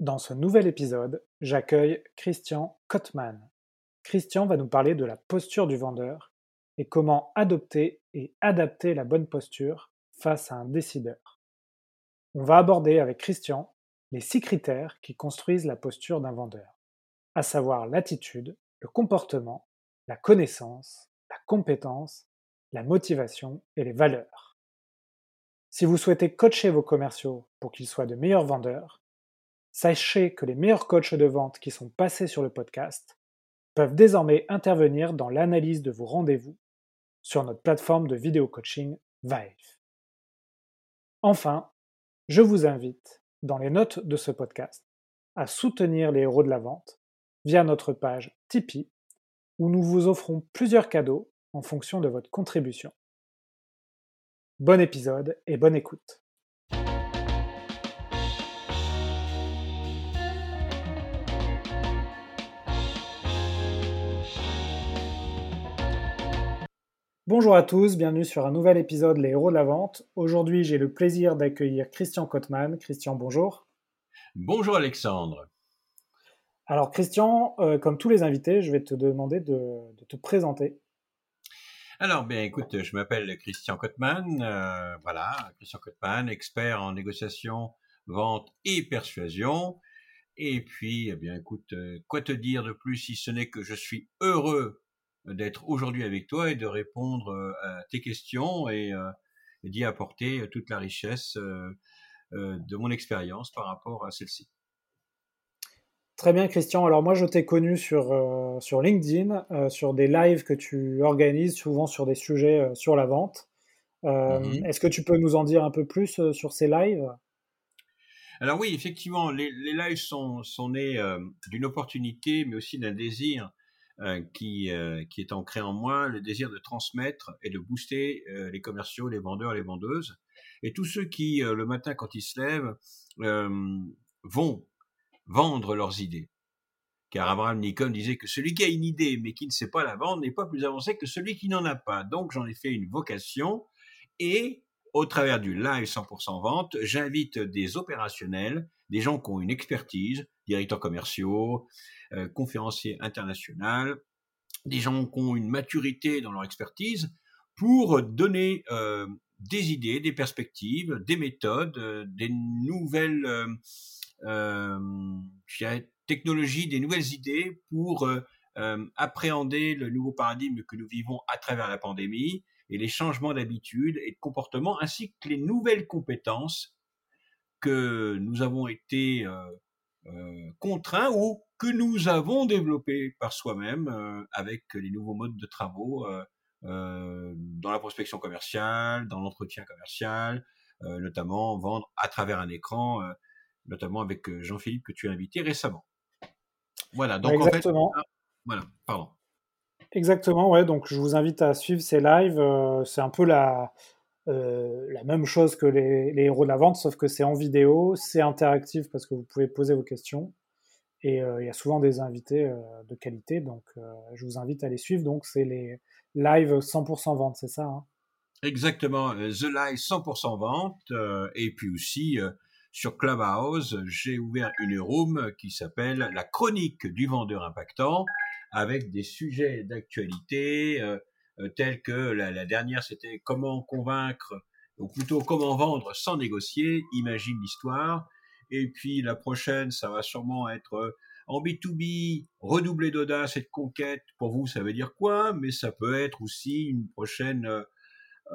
Dans ce nouvel épisode, j'accueille Christian Kotman. Christian va nous parler de la posture du vendeur et comment adopter et adapter la bonne posture face à un décideur. On va aborder avec Christian les six critères qui construisent la posture d'un vendeur, à savoir l'attitude, le comportement, la connaissance, la compétence, la motivation et les valeurs. Si vous souhaitez coacher vos commerciaux pour qu'ils soient de meilleurs vendeurs, sachez que les meilleurs coachs de vente qui sont passés sur le podcast peuvent désormais intervenir dans l'analyse de vos rendez-vous sur notre plateforme de vidéo coaching Vive. Enfin, je vous invite, dans les notes de ce podcast, à soutenir les héros de la vente via notre page Tipeee, où nous vous offrons plusieurs cadeaux en fonction de votre contribution. Bon épisode et bonne écoute. Bonjour à tous, bienvenue sur un nouvel épisode Les Héros de la Vente. Aujourd'hui, j'ai le plaisir d'accueillir Christian Kotman. Christian, bonjour. Bonjour Alexandre. Alors Christian, euh, comme tous les invités, je vais te demander de, te présenter. Alors, bien écoute, je m'appelle Christian Kotman, euh, voilà, Christian Kotman, expert en négociation, vente et persuasion. Et puis, eh bien écoute, euh, quoi te dire de plus si ce n'est que je suis heureux d'être aujourd'hui avec toi et de répondre euh, à tes questions et, euh, d'y apporter toute la richesse euh, de mon expérience par rapport à celle-ci. Très bien, Christian. Alors moi, je t'ai connu sur, sur LinkedIn, sur des lives que tu organises, souvent sur des sujets sur la vente. Mmh est-ce que tu peux nous en dire un peu plus sur ces lives? Alors oui, effectivement, les, les lives sont, sont nés d'une opportunité, mais aussi d'un désir euh, qui, euh, qui est ancré en moi, le désir de transmettre et de booster euh, les commerciaux, les vendeurs, les vendeuses, et tous ceux qui, le matin quand ils se lèvent, vont vendre leurs idées. Car Abraham Lincoln disait que celui qui a une idée mais qui ne sait pas la vendre n'est pas plus avancé que celui qui n'en a pas. Donc j'en ai fait une vocation et au travers du live 100% vente, j'invite des opérationnels, des gens qui ont une expertise, directeurs commerciaux, euh, conférenciers internationaux, des gens qui ont une maturité dans leur expertise pour donner euh, des idées, des perspectives, des méthodes, euh, des nouvelles technologies, des nouvelles idées pour appréhender le nouveau paradigme que nous vivons à travers la pandémie et les changements d'habitude et de comportement, ainsi que les nouvelles compétences que nous avons été euh, contraints ou que nous avons développés par soi-même euh, avec les nouveaux modes de travaux euh, dans la prospection commerciale, dans l'entretien commercial, notamment vendre à travers un écran, notamment avec Jean-Philippe que tu as invité récemment. Voilà, donc Exactement. en fait, voilà, pardon. Exactement, ouais. Donc je vous invite à suivre ces lives. c'est un peu la, euh, la même chose que les, héros de la vente, sauf que c'est en vidéo, c'est interactif parce que vous pouvez poser vos questions. Et euh, il y a souvent des invités euh, de qualité, donc je vous invite à les suivre. Donc c'est les live 100% vente, c'est ça hein? Exactement, The Live 100% vente. et puis aussi sur Clubhouse, j'ai ouvert une room qui s'appelle La chronique du vendeur impactant, avec des sujets d'actualité euh, telles que la, dernière, c'était comment convaincre, ou plutôt comment vendre sans négocier, imagine l'histoire. Et puis la prochaine, ça va sûrement être euh, en B2B, redoubler d'audace et de conquête. Pour vous, ça veut dire quoi? Mais ça peut être aussi une prochaine, euh,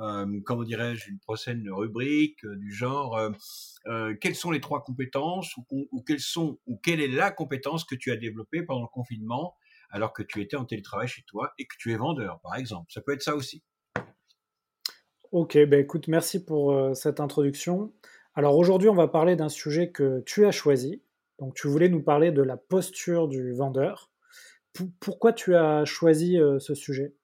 euh comment dirais-je, une prochaine rubrique du genre euh, quelles sont les trois compétences ou, quelles sont ou quelle est la compétence que tu as développée pendant le confinement? Alors que tu étais en télétravail chez toi et que tu es vendeur, par exemple. Ça peut être ça aussi. Ok, ben écoute, merci pour euh, cette introduction. Alors aujourd'hui, on va parler d'un sujet que tu as choisi. Donc tu voulais nous parler de la posture du vendeur. pourquoi tu as choisi euh, ce sujet?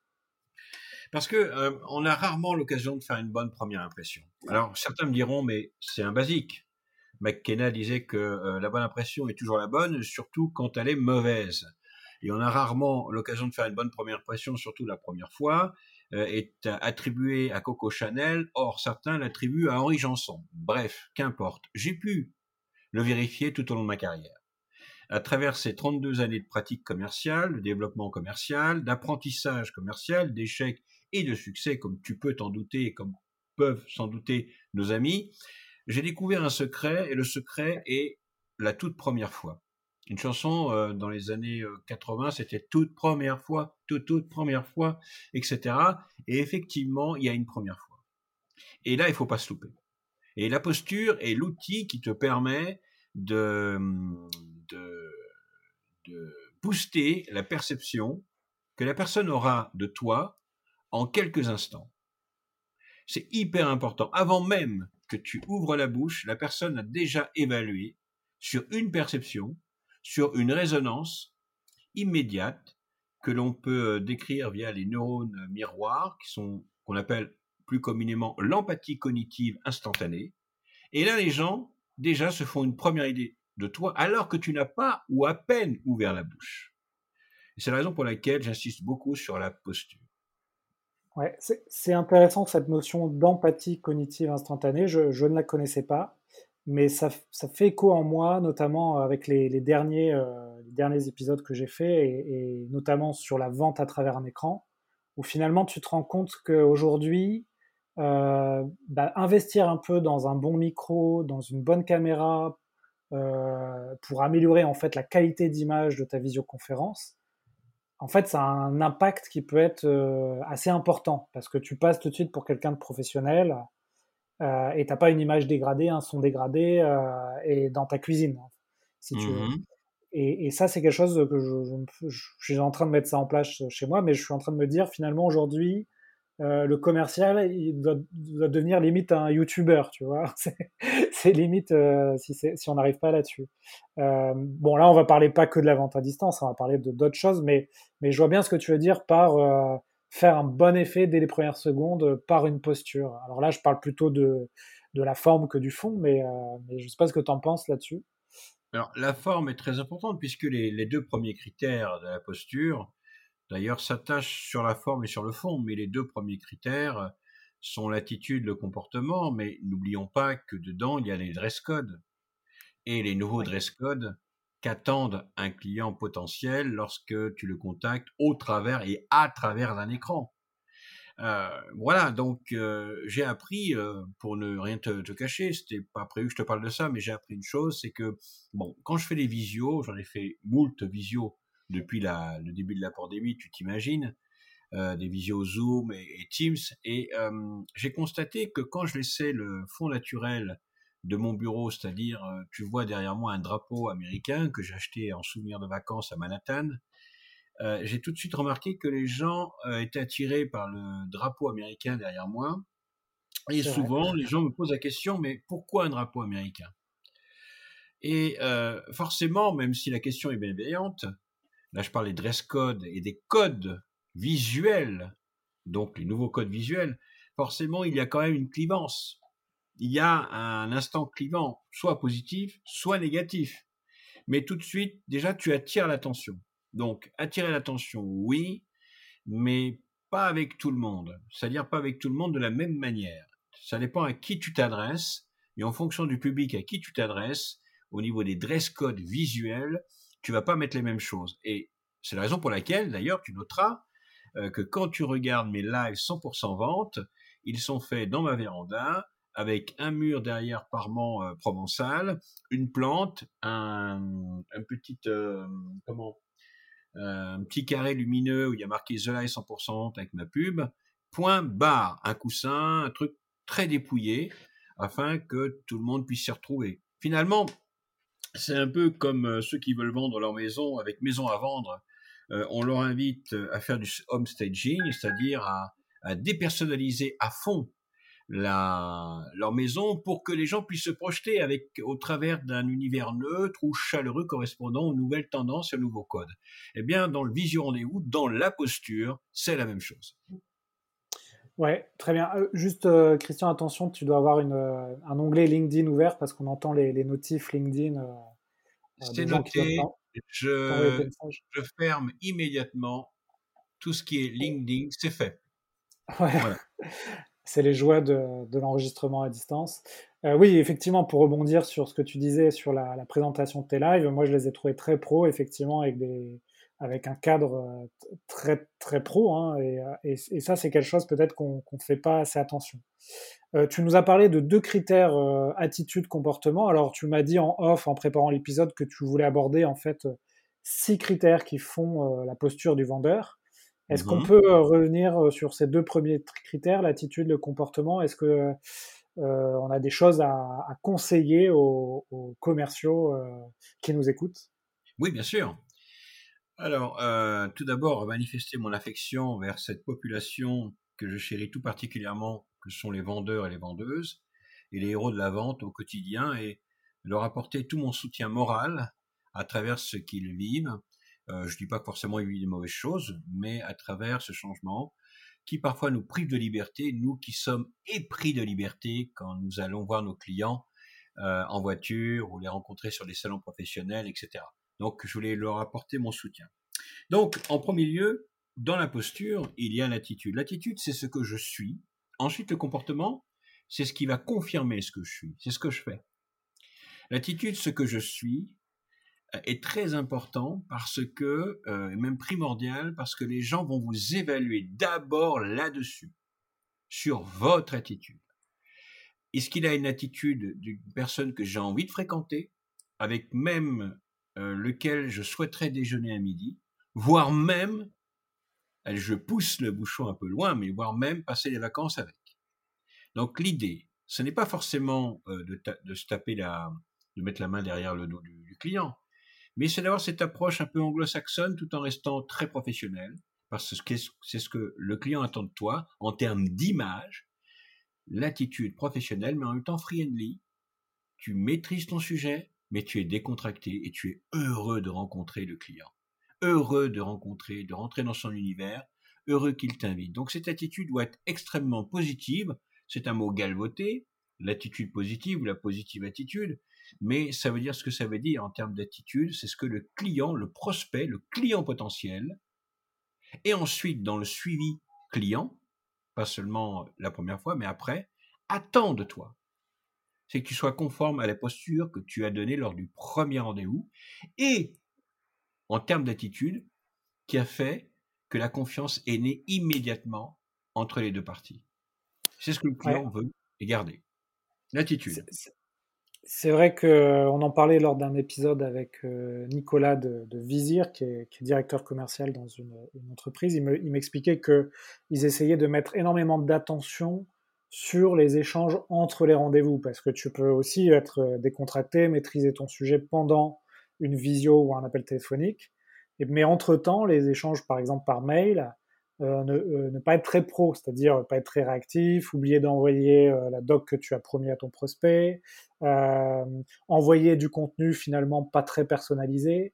Parce que euh, on a rarement l'occasion de faire une bonne première impression. Alors certains me diront, mais c'est un basique. McKenna disait que la bonne impression est toujours la bonne, surtout quand elle est mauvaise et on a rarement l'occasion de faire une bonne première impression, surtout la première fois, euh, est attribué à Coco Chanel, or certains l'attribuent à Henri Janson. Bref, qu'importe. J'ai pu le vérifier tout au long de ma carrière. À travers ces 32 années de pratique commerciale, de développement commercial, d'apprentissage commercial, d'échecs et de succès, comme tu peux t'en douter et comme peuvent s'en douter nos amis, j'ai découvert un secret et le secret est la toute première fois. Une chanson euh, dans les années 80, euh, c'était toute première fois, toute, toute première fois, etc. Et effectivement, il y a une première fois. Et là, il faut pas se louper. Et la posture est l'outil qui te permet de, de booster la perception que la personne aura de toi en quelques instants. C'est hyper important. Avant même que tu ouvres la bouche, la personne a déjà évalué sur une perception, sur une résonance immédiate que l'on peut euh, décrire via les neurones miroirs, qui sont qu'on appelle plus communément l'empathie cognitive instantanée. Et là, les gens déjà se font une première idée de toi alors que tu n'as pas ou à peine ouvert la bouche. C'est la raison pour laquelle j'insiste beaucoup sur la posture. Ouais, c'est intéressant cette notion d'empathie cognitive instantanée. Je, je, ne la connaissais pas, mais ça, ça, fait écho en moi, notamment avec les, les derniers, euh, les derniers épisodes que j'ai faits, et, et, notamment sur la vente à travers un écran, où finalement tu te rends compte qu'aujourd'hui, euh, bah, investir un peu dans un bon micro, dans une bonne caméra, euh, pour améliorer en fait la qualité d'image de ta visioconférence, en fait, ça a un impact qui peut être euh, assez important parce que tu passes tout de suite pour quelqu'un de professionnel euh, et t'as pas une image dégradée, un son dégradé euh, et dans ta cuisine, si tu veux. Mmh et, et, ça, c'est quelque chose que je, je, je, suis en train de mettre ça en place chez moi, mais je suis en train de me dire finalement aujourd'hui, euh, le commercial, il doit, doit, devenir limite un YouTuber, tu vois. C'est limite euh, si, si, on n'arrive pas là-dessus. Euh, bon, là, on va parler pas que de la vente à distance, on va parler de d'autres choses, mais, mais je vois bien ce que tu veux dire par faire un bon effet dès les premières secondes par une posture. Alors là, je parle plutôt de, de la forme que du fond, mais, euh, mais je sais pas ce que tu en penses là-dessus. Alors, la forme est très importante puisque les, les deux premiers critères de la posture, d'ailleurs s'attachent sur la forme et sur le fond, mais les deux premiers critères sont l'attitude, le comportement, mais n'oublions pas que dedans, il y a les dress codes. Et les nouveaux dress codes qu'attendent un client potentiel lorsque tu le contactes au travers et à travers d'un écran. Euh, voilà, donc euh, j'ai appris, euh, pour ne rien te, cacher, c'était pas prévu que je te parle de ça, mais j'ai appris une chose, c'est que bon, quand je fais des visios, j'en ai fait moult visios depuis le début de la pandémie, tu t'imagines, des visios Zoom et, Teams. Et j'ai constaté que quand je laissais le fond naturel de mon bureau, c'est-à-dire, euh, tu vois derrière moi un drapeau américain que j'ai acheté en souvenir de vacances à Manhattan, euh, j'ai tout de suite remarqué que les gens euh, étaient attirés par le drapeau américain derrière moi. Et souvent, vrai. les gens me posent la question, mais pourquoi un drapeau américain? Et euh, forcément, même si la question est bienveillante, Là, je parle des dress codes et des codes visuels, donc les nouveaux codes visuels. Forcément, il y a quand même une clivance. Il y a un instant clivant, soit positif, soit négatif. Mais tout de suite, déjà, tu attires l'attention. Donc, attirer l'attention, oui, mais pas avec tout le monde. C'est-à-dire pas avec tout le monde de la même manière. Ça dépend à qui tu t'adresses, et en fonction du public à qui tu t'adresses, au niveau des dress codes visuels, tu vas pas mettre les mêmes choses. Et c'est la raison pour laquelle, d'ailleurs, tu noteras euh, que quand tu regardes mes lives 100% vente, ils sont faits dans ma véranda, avec un mur derrière parement euh, provençal, une plante, un, un petit euh, comment un petit carré lumineux où il y a marqué The Live 100% vente avec ma pub, point barre, un coussin, un truc très dépouillé, afin que tout le monde puisse s'y retrouver. Finalement, c'est un peu comme euh, ceux qui veulent vendre leur maison avec maison à vendre. Euh, on leur invite euh, à faire du home staging, c'est-à-dire à, à, dépersonnaliser à fond la, leur maison pour que les gens puissent se projeter avec au travers d'un univers neutre ou chaleureux correspondant aux nouvelles tendances et aux nouveaux codes. Eh bien, dans le visio rendez-vous, dans la posture, c'est la même chose. Ouais, très bien. Euh, juste, euh, Christian, attention, tu dois avoir une, euh, un onglet LinkedIn ouvert parce qu'on entend les, les, notifs LinkedIn. Euh, C'est noté. Je, je, ferme immédiatement tout ce qui est LinkedIn. C'est fait. Ouais. Voilà. C'est les joies de, l'enregistrement à distance. Euh, oui, effectivement, pour rebondir sur ce que tu disais sur la, présentation de tes lives, moi je les ai trouvés très pro, effectivement, avec, un cadre euh, très, très pro. Hein, et, et, ça, c'est quelque chose peut-être qu'on ne fait pas assez attention. Euh, tu nous as parlé de deux critères euh, attitude, comportement. Alors, tu m'as dit en off, en préparant l'épisode, que tu voulais aborder en fait six critères qui font la posture du vendeur. Est-ce qu'on mmh peut revenir sur ces deux premiers critères, l'attitude, le comportement? Est-ce que euh, on a des choses à, à conseiller aux, aux commerciaux euh, qui nous écoutent? Oui, bien sûr. Alors, euh, tout d'abord, manifester mon affection vers cette population que je chéris tout particulièrement, que sont les vendeurs et les vendeuses, et les héros de la vente au quotidien, et leur apporter tout mon soutien moral à travers ce qu'ils vivent. Euh, je ne dis pas que forcément ils vivent des mauvaises choses, mais à travers ce changement, qui parfois nous prive de liberté, nous qui sommes épris de liberté quand nous allons voir nos clients euh, en voiture ou les rencontrer sur des salons professionnels, etc. Donc, je voulais leur apporter mon soutien. Donc, en premier lieu, dans la posture, il y a l'attitude. L'attitude, c'est ce que je suis. Ensuite, le comportement, c'est ce qui va confirmer ce que je suis. C'est ce que je fais. L'attitude, ce que je suis, est très important parce que, euh, même primordial, parce que les gens vont vous évaluer d'abord là-dessus, sur votre attitude. Est-ce qu'il a une attitude d'une personne que j'ai envie de fréquenter, avec même euh, lequel je souhaiterais déjeuner à midi, voire même, je pousse le bouchon un peu loin, mais voire même passer les vacances avec. Donc l'idée, ce n'est pas forcément euh, de, se taper la, de mettre la main derrière le dos du client, mais c'est d'avoir cette approche un peu anglo-saxonne tout en restant très professionnel, parce que c'est ce que le client attend de toi en termes d'image, l'attitude professionnelle, mais en même temps friendly. Tu maîtrises ton sujet, mais tu es décontracté et tu es heureux de rencontrer le client, heureux de rencontrer, de rentrer dans son univers, heureux qu'il t'invite. Donc cette attitude doit être extrêmement positive. C'est un mot galvoté, l'attitude positive ou la positive attitude, mais ça veut dire ce que ça veut dire en termes d'attitude, c'est ce que le client, le prospect, le client potentiel, et ensuite dans le suivi client, pas seulement la première fois, mais après, attend de toi. C'est que tu sois conforme à la posture que tu as donnée lors du premier rendez-vous, et en termes d'attitude, qui a fait que la confiance est née immédiatement entre les deux parties. C'est ce que le client veut et garder. L'attitude. C'est vrai qu'on en parlait lors d'un épisode avec euh, Nicolas de, de Vizir, qui est, directeur commercial dans une, une entreprise. Il m'expliquait qu'ils essayaient de mettre énormément d'attention sur les échanges entre les rendez-vous, parce que tu peux aussi être décontracté, maîtriser ton sujet pendant une visio ou un appel téléphonique. Mais entre-temps, les échanges, par exemple par mail, euh, ne, euh, ne, pas être très pro, c'est-à-dire pas être très réactif, oublier d'envoyer euh, la doc que tu as promis à ton prospect, euh, envoyer du contenu finalement pas très personnalisé.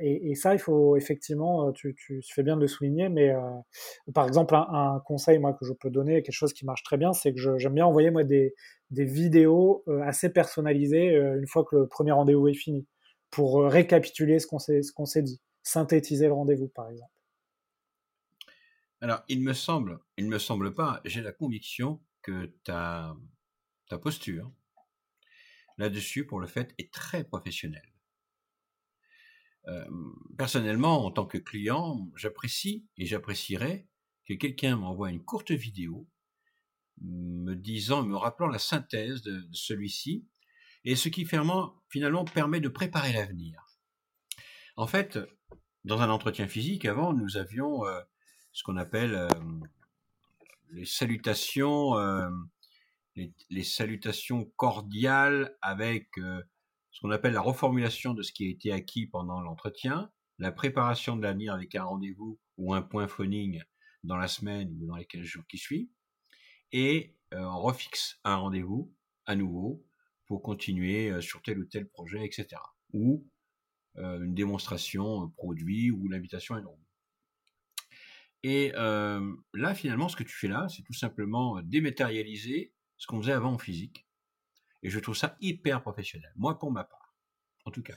Et, et, ça, il faut effectivement, tu, tu fais bien de le souligner, mais par exemple, un, un, conseil moi que je peux donner, quelque chose qui marche très bien, c'est que j'aime bien envoyer moi des, des vidéos assez personnalisées une fois que le premier rendez-vous est fini, pour récapituler ce qu'on s'est ce qu'on s'est dit, synthétiser le rendez-vous par exemple. Alors, il me semble, il me semble pas, j'ai la conviction que ta, posture là-dessus, pour le fait, est très professionnelle. Euh, personnellement, en tant que client, j'apprécie et j'apprécierais que quelqu'un m'envoie une courte vidéo me disant, me rappelant la synthèse de, celui-ci, et ce qui finalement permet de préparer l'avenir. En fait, dans un entretien physique, avant, nous avions euh, ce qu'on appelle euh, les salutations, euh, les, salutations cordiales avec euh, ce qu'on appelle la reformulation de ce qui a été acquis pendant l'entretien, la préparation de l'avenir avec un rendez-vous ou un point phoning dans la semaine ou dans les 15 jours qui suivent, et on refixe un rendez-vous à nouveau pour continuer sur tel ou tel projet, etc. Ou une démonstration produit ou l'invitation à une et euh, là, finalement, ce que tu fais là, c'est tout simplement dématérialiser ce qu'on faisait avant en physique. Et je trouve ça hyper professionnel. Moi, pour ma part, en tout cas.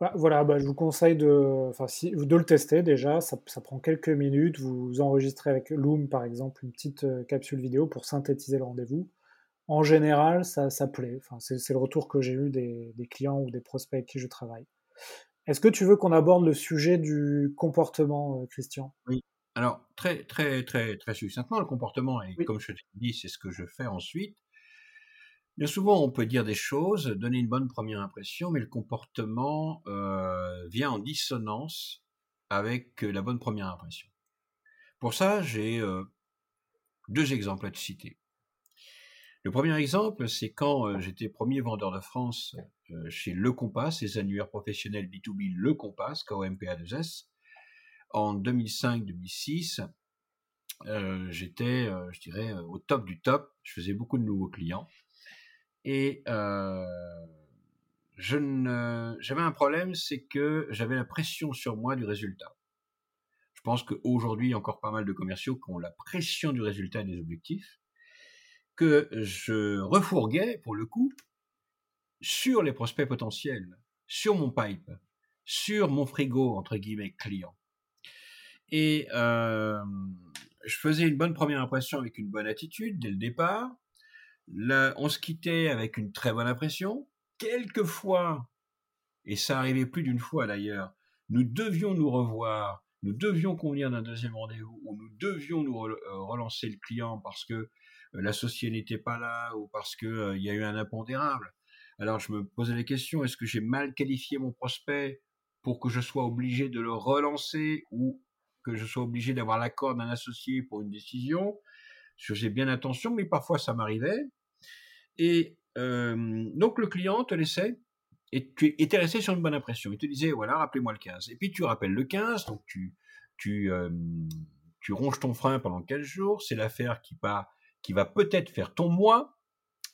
Bah, voilà, bah, je vous conseille de, si, de le tester déjà. Ça, ça prend quelques minutes. Vous enregistrez avec Loom, par exemple, une petite capsule vidéo pour synthétiser le rendez-vous. En général, ça, ça plaît. Enfin, c'est le retour que j'ai eu des, des, clients ou des prospects avec qui je travaille. Est-ce que tu veux qu'on aborde le sujet du comportement, Christian? Oui. Alors, très, très, très, très succinctement, le comportement, et comme je t'ai dit, c'est ce que je fais ensuite. Bien souvent, on peut dire des choses, donner une bonne première impression, mais le comportement euh, vient en dissonance avec la bonne première impression. Pour ça, j'ai euh, deux exemples à te citer. Le premier exemple, c'est quand euh, j'étais premier vendeur de France chez Le Compass, les annuaires professionnels B2B Le Compass, KOMPA2S. En 2005-2006, j'étais, je dirais, au top du top. Je faisais beaucoup de nouveaux clients. Et euh, j'avais un problème, c'est que j'avais la pression sur moi du résultat. Je pense qu'aujourd'hui, il y a encore pas mal de commerciaux qui ont la pression du résultat des objectifs, que je refourguais, pour le coup, sur les prospects potentiels, sur mon pipe, sur mon frigo, entre guillemets, client. Et euh, je faisais une bonne première impression avec une bonne attitude dès le départ. Là, on se quittait avec une très bonne impression. Quelquefois, et ça arrivait plus d'une fois d'ailleurs, nous devions nous revoir, nous devions convenir d'un deuxième rendez-vous, ou nous devions nous euh, relancer le client parce que euh, l'associé n'était pas là, ou parce qu'il euh, y a eu un impondérable. Alors je me posais la question, est-ce que j'ai mal qualifié mon prospect pour que je sois obligé de le relancer, ou que je sois obligé d'avoir l'accord d'un associé pour une décision Je faisais bien attention, mais parfois ça m'arrivait. Et donc le client te laissait et tu étais resté sur une bonne impression. Il te disait voilà, rappelez-moi le 15. Et puis tu rappelles le 15, donc tu tu tu ronges ton frein pendant 15 jours. C'est l'affaire qui va qui va peut-être faire ton mois.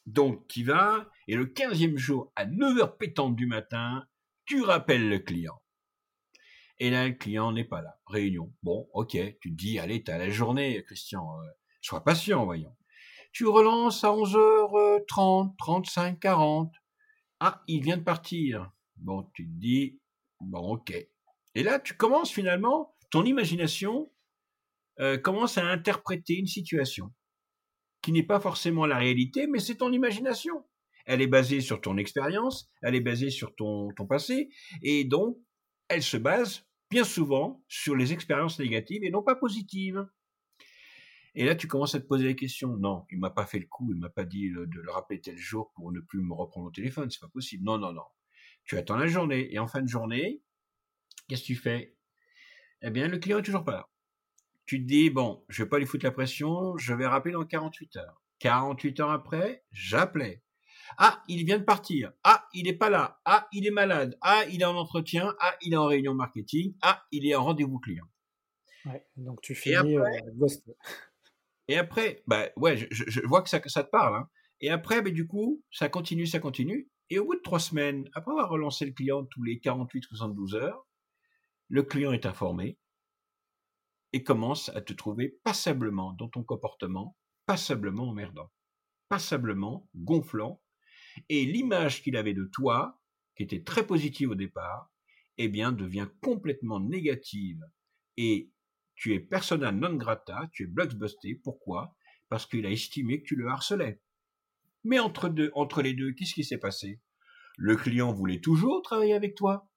Donc tu vas et le 15e jour à 9h pétante du matin, tu rappelles le client. Et là, le client n'est pas là. Réunion. Bon, ok. Tu te dis, allez, t'as la journée, Christian. Euh, sois patient, voyons tu relances à 11h30, 35, 40. Ah, il vient de partir. Bon, tu te dis, bon, ok. Et là, tu commences finalement, ton imagination euh, commence à interpréter une situation qui n'est pas forcément la réalité, mais c'est ton imagination. Elle est basée sur ton expérience, elle est basée sur ton, ton passé, et donc elle se base bien souvent sur les expériences négatives et non pas positives. Et là, tu commences à te poser la question. Non, il m'a pas fait le coup, il m'a pas dit de le rappeler tel jour pour ne plus me reprendre au téléphone, c'est pas possible. Non, non, non. Tu attends la journée, et en fin de journée, qu'est-ce que tu fais? Eh bien, le client est toujours pas là. Tu te dis, bon, je vais pas lui foutre la pression, je vais rappeler dans 48 heures. 48 heures après, j'appelais. Ah, il vient de partir. Ah, il n'est pas là. Ah, il est malade. Ah, il est en entretien. Ah, il est en réunion marketing. Ah, il est en rendez-vous client. Ouais, donc tu finis euh, et après, bah ouais, je, je vois que ça, ça te parle. Hein. Et après, bah, du coup, ça continue, ça continue. Et au bout de trois semaines, après avoir relancé le client tous les 48-72 heures, le client est informé et commence à te trouver passablement dans ton comportement, passablement emmerdant, passablement gonflant. Et l'image qu'il avait de toi, qui était très positive au départ, eh bien, devient complètement négative et tu es persona non grata, tu es blockbusté. Pourquoi? Parce qu'il a estimé que tu le harcelais. Mais entre, entre les deux, qu'est-ce qui s'est passé? Le client voulait toujours travailler avec toi.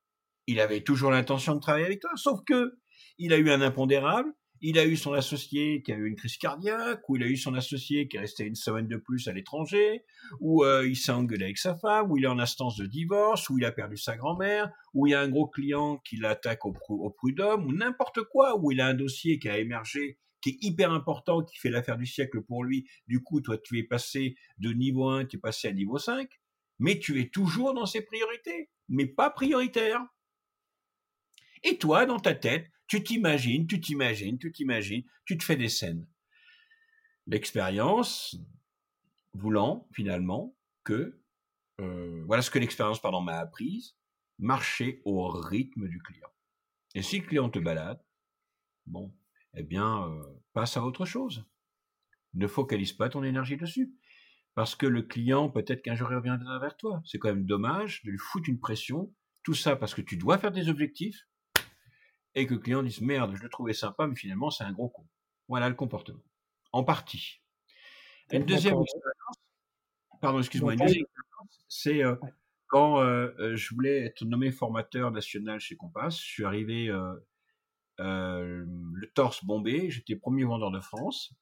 Il avait toujours l'intention de travailler avec toi, sauf que il a eu un impondérable il a eu son associé qui a eu une crise cardiaque, ou il a eu son associé qui est resté une semaine de plus à l'étranger, ou euh, il s'est engueulé avec sa femme, ou il est en instance de divorce, ou il a perdu sa grand-mère, ou il y a un gros client qui l'attaque au, au prud'homme, ou n'importe quoi, ou il a un dossier qui a émergé qui est hyper important, qui fait l'affaire du siècle pour lui. Du coup, toi, tu es passé de niveau 1, tu es passé à niveau 5, mais tu es toujours dans ses priorités, mais pas prioritaire. Et toi, dans ta tête, tu t'imagines, tu t'imagines, tu t'imagines, tu te fais des scènes. L'expérience voulant finalement que, euh, voilà ce que l'expérience pardon m'a apprise, marcher au rythme du client. Et si le client te balade, bon, eh bien, euh, passe à autre chose. Ne focalise pas ton énergie dessus. Parce que le client, peut-être qu'un jour il reviendra vers toi. C'est quand même dommage de lui foutre une pression Tout ça parce que tu dois faire des objectifs et que le client dise merde, je le trouvais sympa, mais finalement c'est un gros con. Voilà le comportement. En partie. Une deuxième expérience, pardon, excuse-moi, une deuxième expérience, c'est euh, quand euh, euh, je voulais être nommé formateur national chez Compass. Je suis arrivé le torse bombé, j'étais premier vendeur de France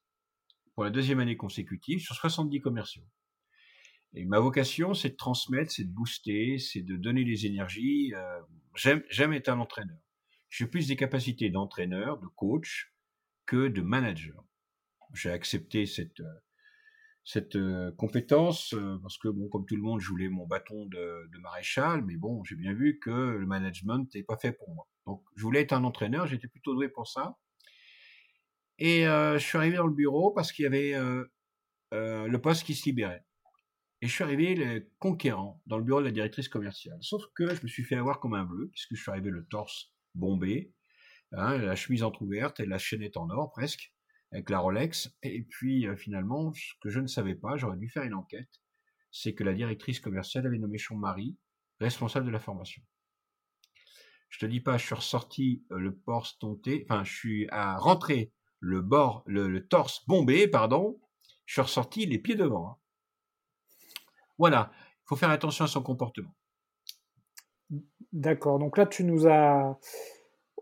pour la deuxième année consécutive sur 70 commerciaux. Et ma vocation, c'est de transmettre, c'est de booster, c'est de donner les énergies. J'aime être un entraîneur. J'ai plus des capacités d'entraîneur, de coach que de manager. J'ai accepté cette cette euh, compétence euh, parce que bon comme tout le monde je voulais mon bâton de, maréchal mais bon j'ai bien vu que le management n'était pas fait pour moi. Donc je voulais être un entraîneur j'étais plutôt doué pour ça. Et euh, je suis arrivé dans le bureau parce qu'il y avait le poste qui se libérait. Et je suis arrivé conquérant dans le bureau de la directrice commerciale. Sauf que je me suis fait avoir comme un bleu puisque je suis arrivé le torse bombé hein, la chemise entrouverte et la chaînette en or presque avec la Rolex. Et puis euh, finalement, ce que je ne savais pas, j'aurais dû faire une enquête, c'est que la directrice commerciale avait nommé son mari responsable de la formation. Je te dis pas, je suis ressorti euh, le port stonté, enfin je suis à rentrer le bord, le, torse bombé, pardon, je suis ressorti les pieds devant. Hein. Voilà, il faut faire attention à son comportement. D'accord, donc là tu nous as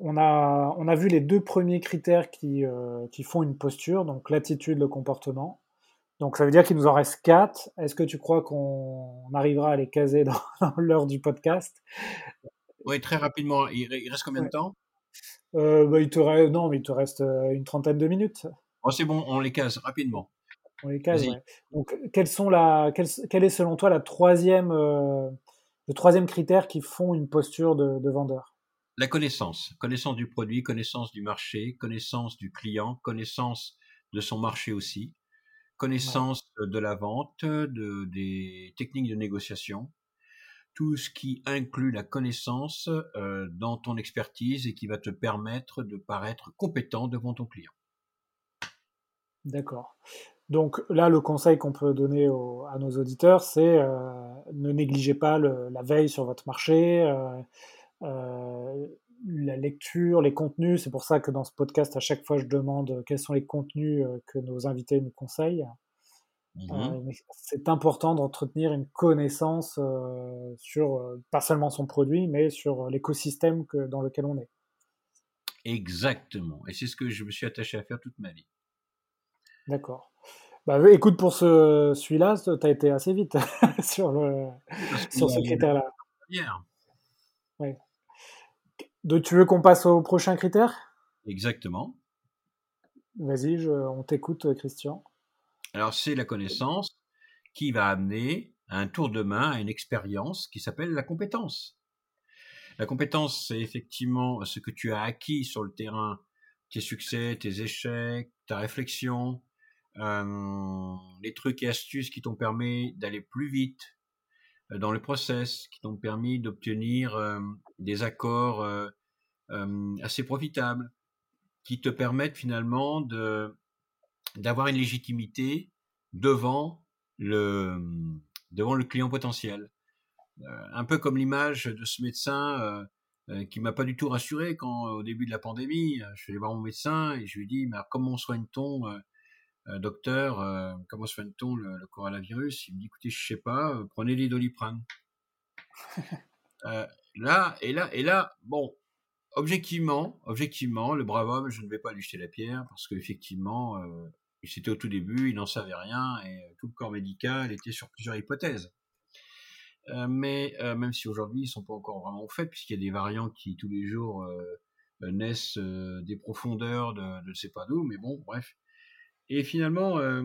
on a, on a vu les deux premiers critères qui, euh, qui font une posture, donc l'attitude, le comportement. Donc ça veut dire qu'il nous en reste quatre. Est-ce que tu crois qu'on arrivera à les caser dans, l'heure du podcast? Oui, très rapidement. Il, reste combien de temps? Euh, bah, il te reste, Non, mais il te reste euh, une trentaine de minutes. Oh, c'est bon, on les case rapidement. On les case, Donc, quels sont la, quel, est selon toi la troisième, le troisième critère qui font une posture de vendeur la connaissance, connaissance du produit, connaissance du marché, connaissance du client, connaissance de son marché aussi, connaissance de la vente, de, des techniques de négociation, tout ce qui inclut la connaissance euh, dans ton expertise et qui va te permettre de paraître compétent devant ton client. D'accord. Donc là, le conseil qu'on peut donner à nos auditeurs, c'est euh, ne négligez pas la veille sur votre marché. Euh, euh, la lecture, les contenus, c'est pour ça que dans ce podcast, à chaque fois, je demande quels sont les contenus que nos invités nous conseillent. Euh, mmh c'est important d'entretenir une connaissance sur pas seulement son produit, mais sur l'écosystème dans lequel on est. Exactement. Et c'est ce que je me suis attaché à faire toute ma vie. D'accord. Bah, écoute, pour ce, celui-là, tu as été assez vite sur, le, sur ce critère-là. Oui tu veux qu'on passe au prochain critère? Exactement. Vas-y, on t'écoute, Christian. Alors, c'est la connaissance qui va amener un tour de main à une expérience qui s'appelle la compétence. La compétence, c'est effectivement ce que tu as acquis sur le terrain, tes succès, tes échecs, ta réflexion, les trucs et astuces qui t'ont permis d'aller plus vite, euh, dans le process, qui t'ont permis d'obtenir euh, des accords euh, assez profitables, qui te permettent finalement d'avoir une légitimité devant le devant le client potentiel. un peu comme l'image de ce médecin qui m'a pas du tout rassuré quand au début de la pandémie, je suis allé voir mon médecin et je lui dit mais comment soigne-t-on euh, docteur, euh, comment soigne-t-on le, coronavirus? Il me dit, écoutez, je sais pas, euh, prenez des doliprane. là, et là, et là, bon, objectivement, objectivement, le brave homme, je ne vais pas lui jeter la pierre parce qu'effectivement, euh, c'était au tout début, il n'en savait rien et tout le corps médical était sur plusieurs hypothèses. mais même si aujourd'hui ils sont pas encore vraiment faits, puisqu'il y a des variants qui tous les jours naissent des profondeurs de, de ne sais pas d'où, mais bon, bref. Et finalement, euh,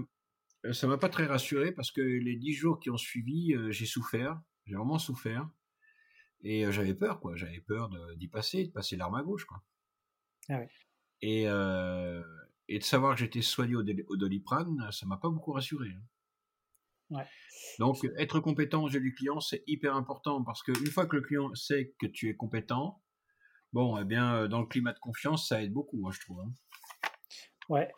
euh, ça m'a pas très rassuré parce que les dix jours qui ont suivi, euh, j'ai souffert, j'ai vraiment souffert. Et euh, j'avais peur, quoi. J'avais peur d'y passer, de passer l'arme à gauche, quoi. Ah ouais. et, et, de savoir que j'étais soigné au, au, doliprane, ça m'a pas beaucoup rassuré. Hein. Ouais. Donc, être compétent aux yeux du client, c'est hyper important parce qu'une fois que le client sait que tu es compétent, bon, eh bien, dans le climat de confiance, ça aide beaucoup, moi, je trouve. Hein. Ouais.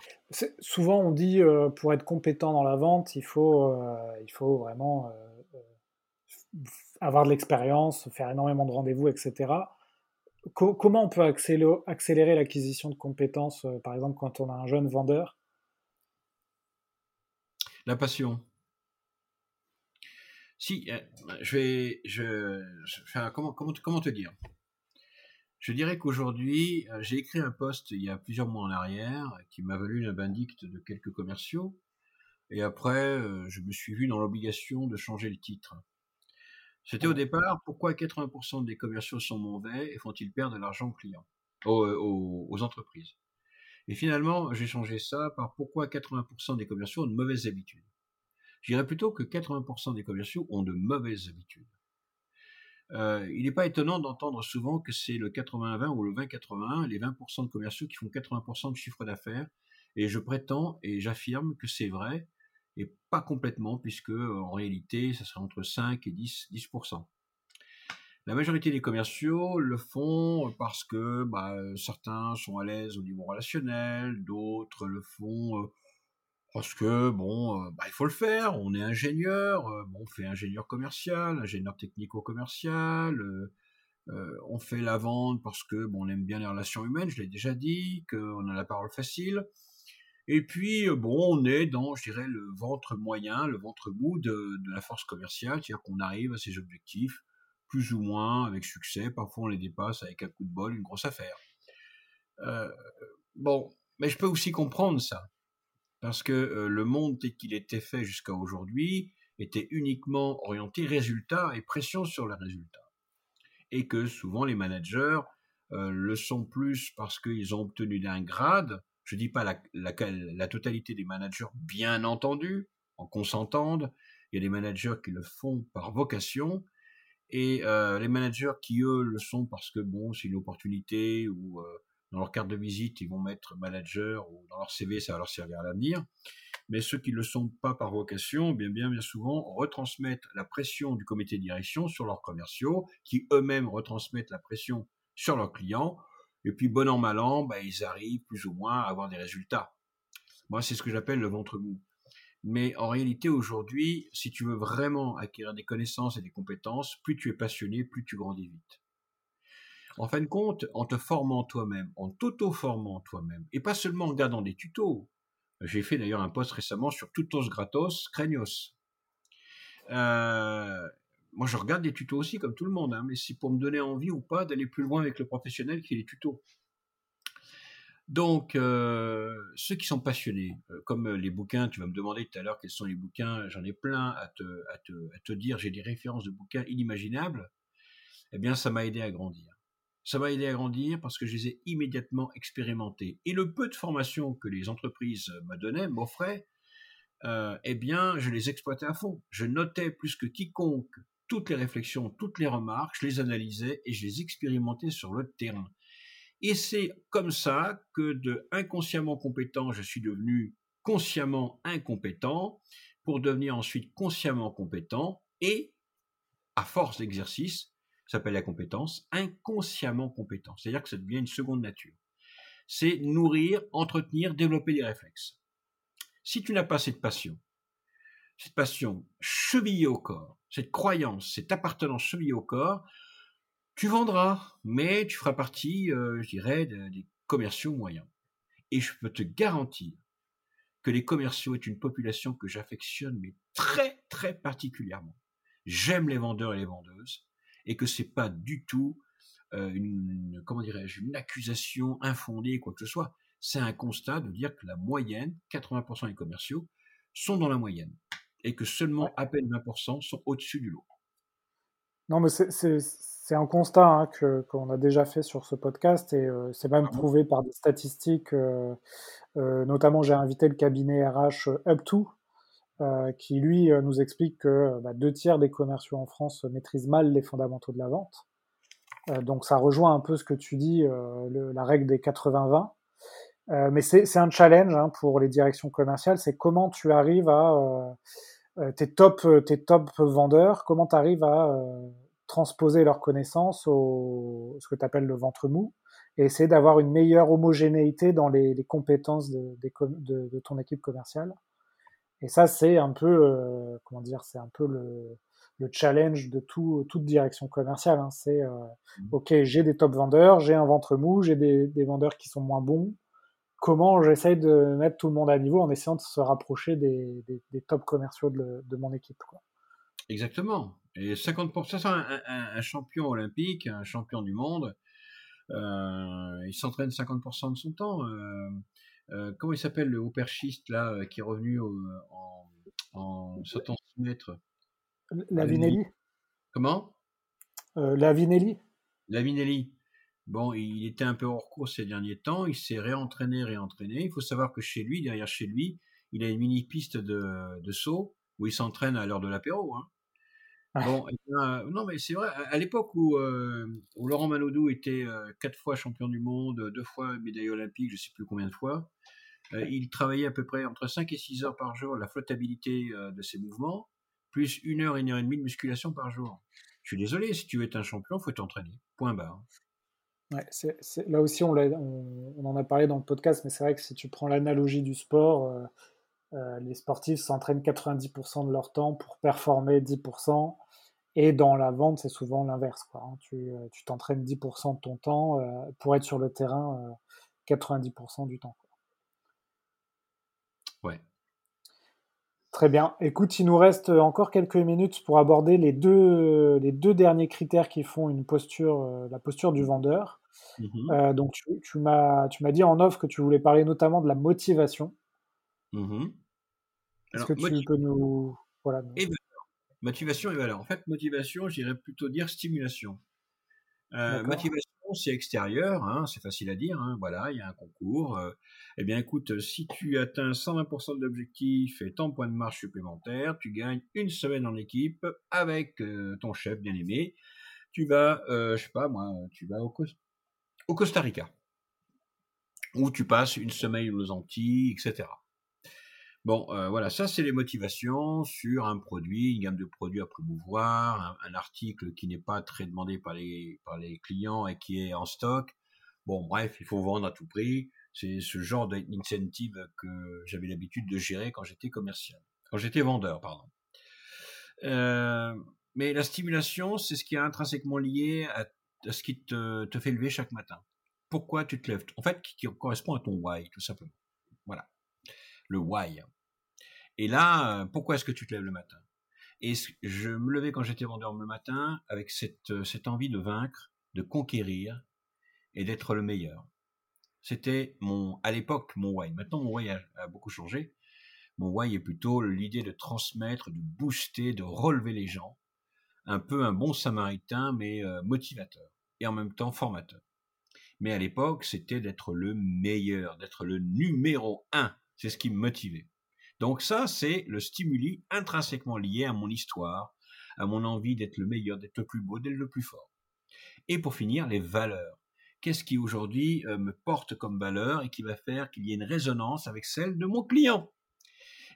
Souvent, on dit euh, pour être compétent dans la vente, il faut, euh, vraiment euh, avoir de l'expérience, faire énormément de rendez-vous, etc. comment on peut accélérer l'acquisition de compétences, par exemple, quand on a un jeune vendeur? La passion. Si, comment te dire? Je dirais qu'aujourd'hui, euh, j'ai écrit un post il y a plusieurs mois en arrière qui m'a valu un vindicte de quelques commerciaux. Et après, euh, je me suis vu dans l'obligation de changer le titre. C'était au départ, pourquoi 80% des commerciaux sont mauvais et font-ils perdre de l'argent aux clients, aux, aux entreprises? Et finalement, j'ai changé ça par pourquoi 80% des commerciaux ont de mauvaises habitudes. Je dirais plutôt que 80% des commerciaux ont de mauvaises habitudes. Euh, il n'est pas étonnant d'entendre souvent que c'est le 80-20 ou le 20-81, les 20% de commerciaux qui font 80% de chiffre d'affaires. Et je prétends et j'affirme que c'est vrai, et pas complètement, puisque en réalité, ça serait entre 5 et 10, 10%. La majorité des commerciaux le font parce que bah, certains sont à l'aise au niveau relationnel, d'autres le font euh, parce que bon, euh, bah, il faut le faire. On est ingénieur, euh, bon, on fait ingénieur commercial, ingénieur technico-commercial. Euh, on fait la vente parce que bon, on aime bien les relations humaines. Je l'ai déjà dit, qu'on a la parole facile. Et puis bon, on est dans, je dirais, le ventre moyen, le ventre mou de, de la force commerciale, c'est-à-dire qu'on arrive à ses objectifs plus ou moins avec succès. Parfois, on les dépasse avec un coup de bol, une grosse affaire. bon, mais je peux aussi comprendre ça parce que le monde tel qu'il était fait jusqu'à aujourd'hui était uniquement orienté résultat et pression sur les résultats. Et que souvent les managers le sont plus parce qu'ils ont obtenu un grade. Je ne dis pas la, totalité des managers, bien entendu, en qu'on s'entende. Il y a des managers qui le font par vocation. Et les managers qui, eux, le sont parce que, bon, c'est une opportunité ou dans leur carte de visite, ils vont mettre manager ou dans leur CV, ça va leur servir à l'avenir. Mais ceux qui ne le sont pas par vocation, bien, bien, bien souvent, retransmettent la pression du comité de direction sur leurs commerciaux, qui eux-mêmes retransmettent la pression sur leurs clients. Et puis, bon an, mal an, bah, ils arrivent plus ou moins à avoir des résultats. Moi, c'est ce que j'appelle le ventre mou. Mais en réalité, aujourd'hui, si tu veux vraiment acquérir des connaissances et des compétences, plus tu es passionné, plus tu grandis vite. En fin de compte, en te formant toi-même, en t'auto-formant toi-même, et pas seulement en regardant des tutos. J'ai fait d'ailleurs un post récemment sur Tutos Gratos Cranios. Euh, moi, je regarde des tutos aussi, comme tout le monde, hein, mais c'est pour me donner envie ou pas d'aller plus loin avec le professionnel qui est les tutos. Donc, euh, ceux qui sont passionnés, euh, comme les bouquins, tu vas me demander tout à l'heure quels sont les bouquins, j'en ai plein à te dire, j'ai des références de bouquins inimaginables, eh bien, ça m'a aidé à grandir. Ça m'a aidé à grandir parce que je les ai immédiatement expérimentés. Et le peu de formation que les entreprises me donnaient, m'offraient, euh, eh bien, je les exploitais à fond. Je notais plus que quiconque toutes les réflexions, toutes les remarques, je les analysais et je les expérimentais sur le terrain. Et c'est comme ça que de inconsciemment compétent, je suis devenu consciemment incompétent pour devenir ensuite consciemment compétent et, à force d'exercice, s'appelle la compétence, inconsciemment compétent. C'est-à-dire que ça devient une seconde nature. C'est nourrir, entretenir, développer des réflexes. Si tu n'as pas cette passion, cette passion chevillée au corps, cette croyance, cette appartenance chevillée au corps, tu vendras, mais tu feras partie, euh, je dirais, des commerciaux moyens. Et je peux te garantir que les commerciaux est une population que j'affectionne, mais très, très particulièrement. J'aime les vendeurs et les vendeuses et que c'est pas du tout euh, une, comment dirais-je, une accusation infondée, quoi que ce soit. C'est un constat de dire que la moyenne, 80% des commerciaux, sont dans la moyenne et que seulement à peine 20% sont au-dessus du lot. Non, mais c'est un constat hein, qu'on a déjà fait sur ce podcast et euh, c'est même ah prouvé par des statistiques. Euh, notamment, j'ai invité le cabinet RH Up2 euh, qui lui euh, nous explique que bah, deux tiers des commerciaux en France maîtrisent mal les fondamentaux de la vente. Euh, donc ça rejoint un peu ce que tu dis, la règle des 80-20. mais c'est un challenge hein, pour les directions commerciales, c'est comment tu arrives à tes top, vendeurs, comment tu arrives à transposer leurs connaissances au ce que tu appelles le ventre mou et essayer d'avoir une meilleure homogénéité dans les, compétences de, ton équipe commerciale. Et ça, c'est un peu, euh, comment dire, c'est un peu le, le challenge de tout, toute direction commerciale. Hein. C'est euh, mmh. OK, j'ai des top vendeurs, j'ai un ventre mou, j'ai des, des, vendeurs qui sont moins bons. Comment j'essaye de mettre tout le monde à niveau en essayant de se rapprocher des, des, des top commerciaux de, de, mon équipe quoi. Exactement. Et 50%, ça, un, un, un, champion olympique, un champion du monde, euh, il s'entraîne 50% de son temps. Euh, comment il s'appelle le perchiste là euh, qui est revenu au, en, en sautant 6 mètres? Lavinelli. Comment? Euh, Lavinelli. Lavinelli. Bon, il était un peu hors course ces derniers temps. Il s'est réentraîné, réentraîné. Il faut savoir que chez lui, derrière chez lui, il a une mini piste de, de saut où il s'entraîne à l'heure de l'apéro. Hein. Ah. Bon, eh non, mais c'est vrai. À, l'époque où, euh, où, Laurent Manodou était euh, quatre fois champion du monde, deux fois médaille olympique, je sais plus combien de fois, euh, il travaillait à peu près entre 5 et 6 heures par jour la flottabilité euh, de ses mouvements plus une heure, une heure et demie de musculation par jour. Je suis désolé, si tu veux être un champion, faut t'entraîner. Point barre. Ouais, là aussi, on, on, on, en a parlé dans le podcast, mais c'est vrai que si tu prends l'analogie du sport, euh, les sportifs s'entraînent 90% de leur temps pour performer 10%, et dans la vente, c'est souvent l'inverse. Hein. Tu, euh, tu t'entraînes 10% de ton temps euh, pour être sur le terrain 90% du temps. Quoi. Ouais. Très bien. Écoute, il nous reste encore quelques minutes pour aborder les deux, les deux derniers critères qui font une posture, la posture du vendeur. Mmh euh, donc, tu, tu m'as dit en off que tu voulais parler notamment de la motivation. Mmh Est-ce que tu peux nous. Voilà. Et motivation et valeur. En fait, motivation, j'irais plutôt dire stimulation. Euh, motivation, c'est extérieur, hein, c'est facile à dire. Hein, voilà, il y a un concours. Euh, eh bien, écoute, si tu atteins 120% de l'objectif et tant points de marche supplémentaires, tu gagnes une semaine en équipe avec euh, ton chef bien aimé. Tu vas, je sais pas moi, tu vas au, au Costa Rica, où tu passes une semaine aux Antilles, etc. Bon, euh, voilà, ça c'est les motivations sur un produit, une gamme de produits à promouvoir, un, article qui n'est pas très demandé par les, par les clients et qui est en stock. Bon, bref, il faut vendre à tout prix. C'est ce genre d'incentive que j'avais l'habitude de gérer quand j'étais commercial, quand j'étais vendeur, pardon. Euh, mais la stimulation, c'est ce qui est intrinsèquement lié à, ce qui te, te fait lever chaque matin. Pourquoi tu te lèves En fait, qui correspond à ton why, tout simplement. Le why. Et là, euh, pourquoi est-ce que tu te lèves le matin? Et je me levais quand j'étais vendeur le matin avec cette, euh, cette envie de vaincre, de conquérir et d'être le meilleur. C'était mon, à l'époque, mon why. Maintenant, mon why a, beaucoup changé. Mon why est plutôt l'idée de transmettre, de booster, de relever les gens. Un peu un bon samaritain, mais euh, motivateur. Et en même temps formateur. Mais à l'époque, c'était d'être le meilleur, d'être le numéro un. C'est ce qui me motivait. Donc ça, c'est le stimuli intrinsèquement lié à mon histoire, à mon envie d'être le meilleur, d'être le plus beau, d'être le plus fort. Et pour finir, les valeurs. Qu'est-ce qui aujourd'hui euh, me porte comme valeur et qui va faire qu'il y ait une résonance avec celle de mon client?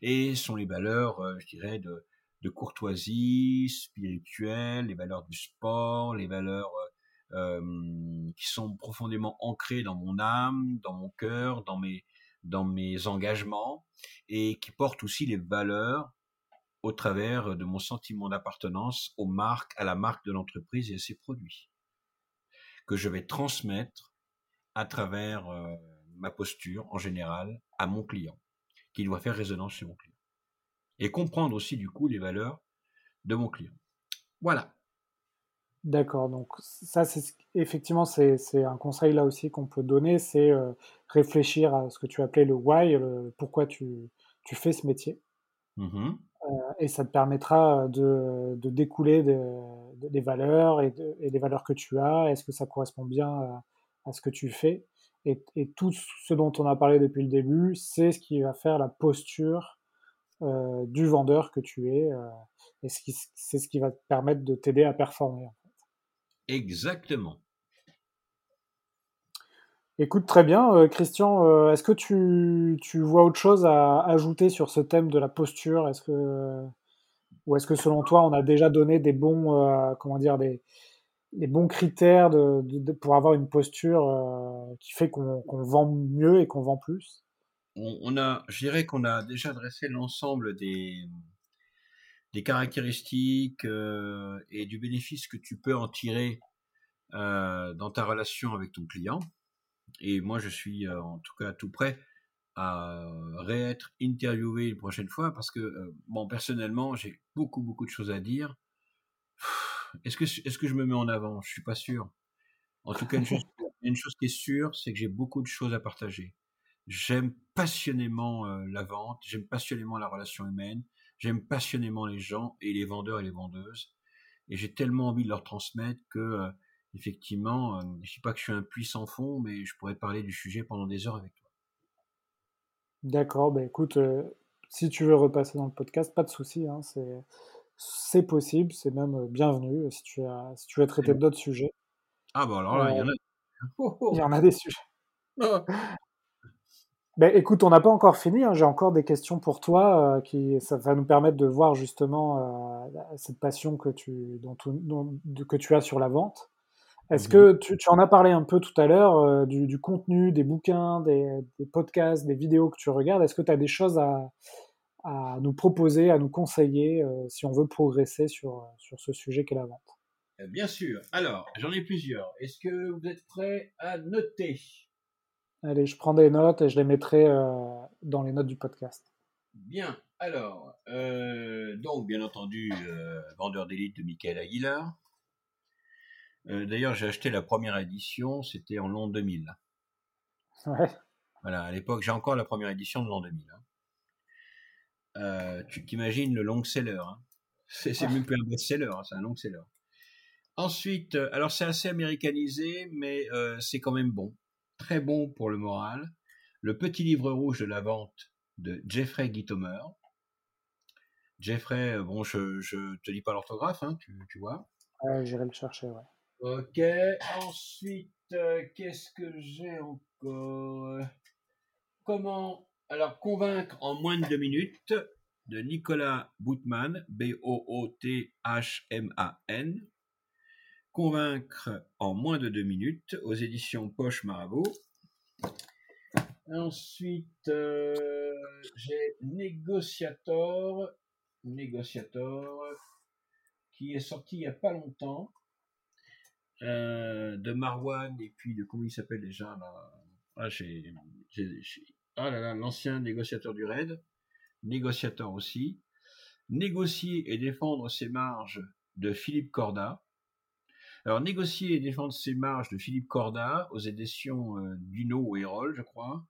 Et ce sont les valeurs, euh, je dirais, de, courtoisie spirituelle, les valeurs du sport, les valeurs euh, qui sont profondément ancrées dans mon âme, dans mon cœur, dans mes, dans mes engagements et qui porte aussi les valeurs au travers de mon sentiment d'appartenance aux marques, à la marque de l'entreprise et à ses produits, que je vais transmettre à travers euh, ma posture en général à mon client, qui doit faire résonance chez mon client. Et comprendre aussi du coup les valeurs de mon client. Voilà. D'accord, donc ça, c'est effectivement, c'est un conseil là aussi qu'on peut donner, c'est euh, réfléchir à ce que tu appelais le why, pourquoi tu, tu, fais ce métier. Mmh euh, et ça te permettra de, de découler de, des valeurs et, et, des valeurs que tu as. Est-ce que ça correspond bien à, à ce que tu fais? Et, et, tout ce dont on a parlé depuis le début, c'est ce qui va faire la posture euh, du vendeur que tu es. Et c'est ce qui va te permettre de t'aider à performer. Exactement. Écoute, très bien. Euh, Christian, euh, est-ce que tu, tu, vois autre chose à ajouter sur ce thème de la posture? Est-ce que, Ou est-ce que selon toi, on a déjà donné des bons, euh, comment dire, des, des bons critères de, de, pour avoir une posture qui fait qu'on vend mieux et qu'on vend plus? On, on, a, Je dirais qu'on a déjà dressé l'ensemble des, des caractéristiques et du bénéfice que tu peux en tirer dans ta relation avec ton client. Et moi, je suis en tout cas tout prêt à réêtre interviewé une prochaine fois parce que, bon, personnellement, j'ai beaucoup, beaucoup de choses à dire. Est-ce que, est-ce que je me mets en avant? Je suis pas sûr. En tout cas, une chose, une chose qui est sûre, c'est que j'ai beaucoup de choses à partager. J'aime passionnément la vente, j'aime passionnément la relation humaine, j'aime passionnément les gens et les vendeurs et les vendeuses. Et j'ai tellement envie de leur transmettre que, effectivement, je ne dis pas que je suis un puissant fond, mais je pourrais parler du sujet pendant des heures avec toi. D'accord, bah écoute, si tu veux repasser dans le podcast, pas de souci, hein, c'est possible, c'est même bienvenu si tu as si tu veux traiter d'autres sujets. Ah bah alors là, il y en a. Il y en a des sujets. Ben, écoute, on n'a pas encore fini. Hein. J'ai encore des questions pour toi euh, qui ça va nous permettre de voir justement euh, cette passion que tu, dont, que tu as sur la vente. Est-ce que mhm. tu, en as parlé un peu tout à l'heure euh, du, contenu, des bouquins, des, podcasts, des vidéos que tu regardes? Est-ce que tu as des choses à, à, nous proposer, à nous conseiller si on veut progresser sur, sur ce sujet qu'est la vente? Bien sûr. Alors, j'en ai plusieurs. Est-ce que vous êtes prêts à noter? Allez, je prends des notes et je les mettrai euh, dans les notes du podcast. Bien. Alors, euh, donc, bien entendu, euh, Vendeur d'élite de Michael Aguilar. D'ailleurs, j'ai acheté la première édition, c'était en l'an 2000. Ouais. Voilà, à l'époque, j'ai encore la première édition de l'an 2000. Hein. tu t'imagines le long-seller. Hein. C'est même plus un best-seller, hein, c'est un long-seller. Ensuite, alors c'est assez américanisé, mais c'est quand même bon très bon pour le moral, Le petit livre rouge de la vente de Jeffrey Gitomer. Jeffrey, euh, bon, je, ne te dis pas l'orthographe, hein, tu, vois. Ouais, j'irai le chercher, ouais. Ok, ensuite, euh, qu'est-ce que j'ai encore? Comment, alors, convaincre en moins de deux minutes de Nicolas Boutman, B-O-O-T-H-M-A-N. Convaincre en moins de deux minutes aux éditions Poche Marabout. Ensuite, euh, j'ai Négociator, Négociator, qui est sorti il n'y a pas longtemps, euh, de Marwan et puis de comment il s'appelle déjà là? Ah, j'ai, ah là là, l'ancien négociateur du RAID, négociateur aussi. Négocier et défendre ses marges de Philippe Corda. Alors, négocier et défendre ses marges de Philippe Corda aux éditions euh, Duno ou Erol, je crois.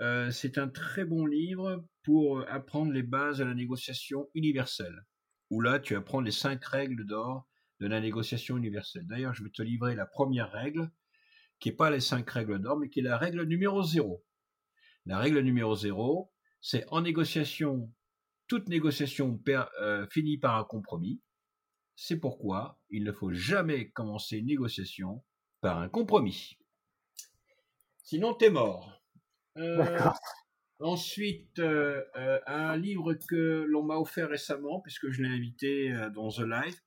Euh, c'est un très bon livre pour euh, apprendre les bases de la négociation universelle. Où là, tu apprends les cinq règles d'or de la négociation universelle. D'ailleurs, je vais te livrer la première règle, qui n'est pas les cinq règles d'or, mais qui est la règle numéro zéro. La règle numéro zéro, c'est en négociation, toute négociation finit par un compromis. C'est pourquoi il ne faut jamais commencer une négociation par un compromis. Sinon, t'es mort. Euh, ensuite, euh, euh, un livre que l'on m'a offert récemment, puisque je l'ai invité dans The Live,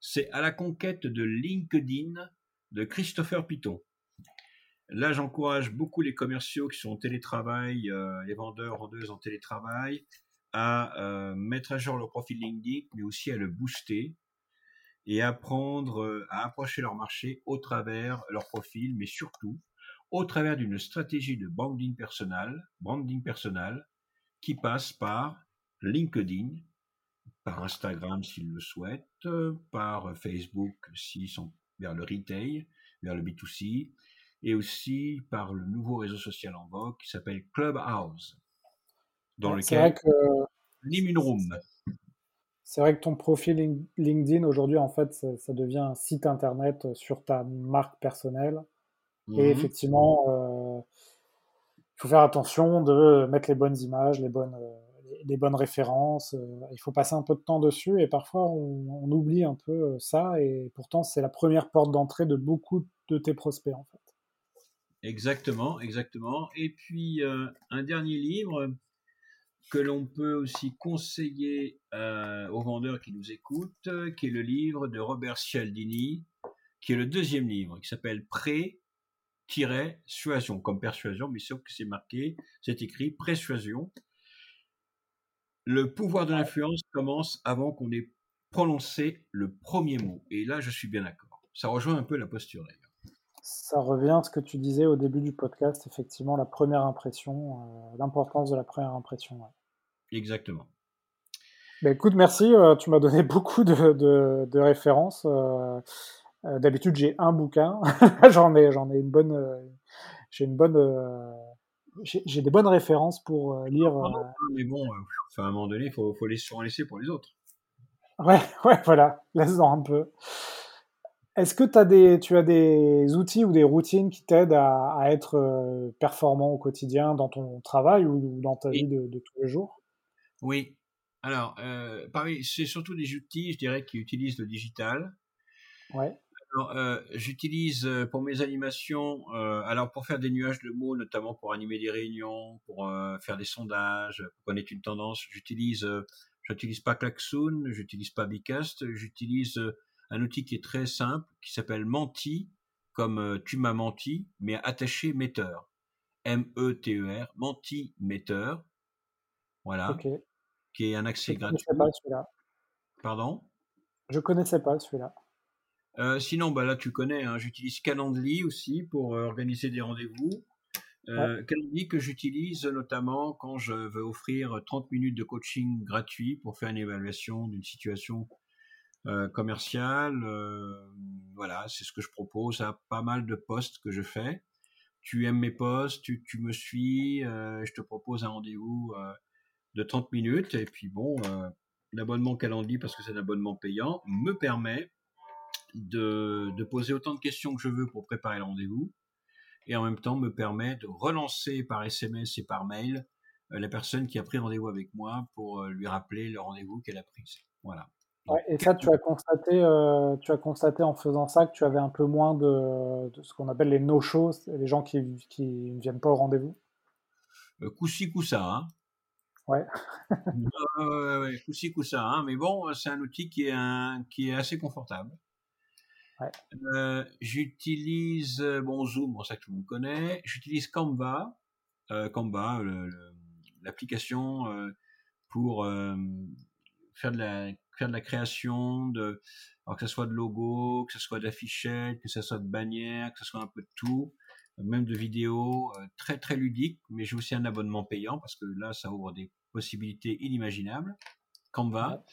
c'est À la conquête de LinkedIn de Christopher Piton. Là, j'encourage beaucoup les commerciaux qui sont en télétravail, les vendeurs, vendeuses en télétravail, à mettre à jour leur profil LinkedIn, mais aussi à le booster et apprendre euh, à approcher leur marché au travers leur profil, mais surtout au travers d'une stratégie de branding personnel, branding personnel qui passe par LinkedIn, par Instagram s'ils le souhaitent, par Facebook s'ils sont vers le retail, vers le B2C, et aussi par le nouveau réseau social en vogue qui s'appelle Clubhouse, dans lequel que... room. C'est vrai que ton profil LinkedIn aujourd'hui, en fait, ça, devient un site internet euh, sur ta marque personnelle. Et mmh effectivement, euh, il faut faire attention de mettre les bonnes images, les bonnes, euh, les bonnes références. il faut passer un peu de temps dessus et parfois on, oublie un peu ça. Et pourtant, c'est la première porte d'entrée de beaucoup de tes prospects, en fait. Exactement, exactement. Et puis, un dernier livre que l'on peut aussi conseiller euh, aux vendeurs qui nous écoutent, qui est le livre de Robert Cialdini, qui est le deuxième livre, qui s'appelle Pré-Suasion, comme persuasion, mais sauf que c'est marqué, c'est écrit Persuasion. Le pouvoir de l'influence commence avant qu'on ait prononcé le premier mot. Et là, je suis bien d'accord. Ça rejoint un peu la posture d'ailleurs. Ça revient à ce que tu disais au début du podcast, effectivement, la première impression, euh, l'importance de la première impression. Exactement. Ben, écoute, merci. Euh, tu m'as donné beaucoup de, références. Euh, d'habitude, j'ai un bouquin. j'en ai, j'en ai une bonne. j'ai une bonne. j'ai des bonnes références pour lire. mais bon, à un moment donné, il faut, faut les en laisser pour les autres. Ouais, ouais, voilà. Laisse-en un peu. Est-ce que as des, tu as des outils ou des routines qui t'aident à, être euh, performant au quotidien dans ton travail ou dans ta vie de, tous les jours? Oui. Alors, euh, pareil, c'est surtout des outils, je dirais, qui utilisent le digital. Ouais. Alors, euh, j'utilise pour mes animations, alors pour faire des nuages de mots, notamment pour animer des réunions, pour faire des sondages, pour connaître une tendance, j'utilise, j'utilise pas Klaxoon, j'utilise pas Bicast, j'utilise un outil qui est très simple, qui s'appelle Menti, comme euh, tu m'as menti, mais attaché metteur. M-E-T-E-R, Menti metteur. Voilà. Qui est un accès gratuit. Je connaissais pas celui-là. Pardon? Je connaissais pas celui-là. Euh, sinon, bah là, tu connais, hein, j'utilise Calendly aussi pour euh, organiser des rendez-vous. Calendly que j'utilise notamment quand je veux offrir 30 minutes de coaching gratuit pour faire une évaluation d'une situation euh, commercial. Euh, voilà, c'est ce que je propose à pas mal de postes que je fais. Tu aimes mes posts, tu, tu me suis, euh, je te propose un rendez-vous de 30 minutes. Et puis bon, l'abonnement Calendly, parce que c'est un abonnement payant, me permet de, de, poser autant de questions que je veux pour préparer le rendez-vous. Et en même temps, me permet de relancer par SMS et par mail la personne qui a pris rendez-vous avec moi pour lui rappeler le rendez-vous qu'elle a pris. Voilà et ça, tu as constaté, euh, tu as constaté en faisant ça que tu avais un peu moins de, ce qu'on appelle les no-shows, les gens qui, ne viennent pas au rendez-vous? Euh, Coup-ci, coup-ça. Hein. Ouais. ouais, coup-ci, coup-ça. Hein. Mais bon, c'est un outil qui est, un, qui est assez confortable. Ouais. Euh, j'utilise bon Zoom, bon ça tout le monde connaît. J'utilise Canva, Canva, l'application pour faire de la faire de la création, de, alors que ce soit de logo, que ce soit d'affichettes, que ce soit de bannières, que ce soit un peu de tout, même de vidéos, euh, très très ludique, mais j'ai aussi un abonnement payant parce que là, ça ouvre des possibilités inimaginables. Canva.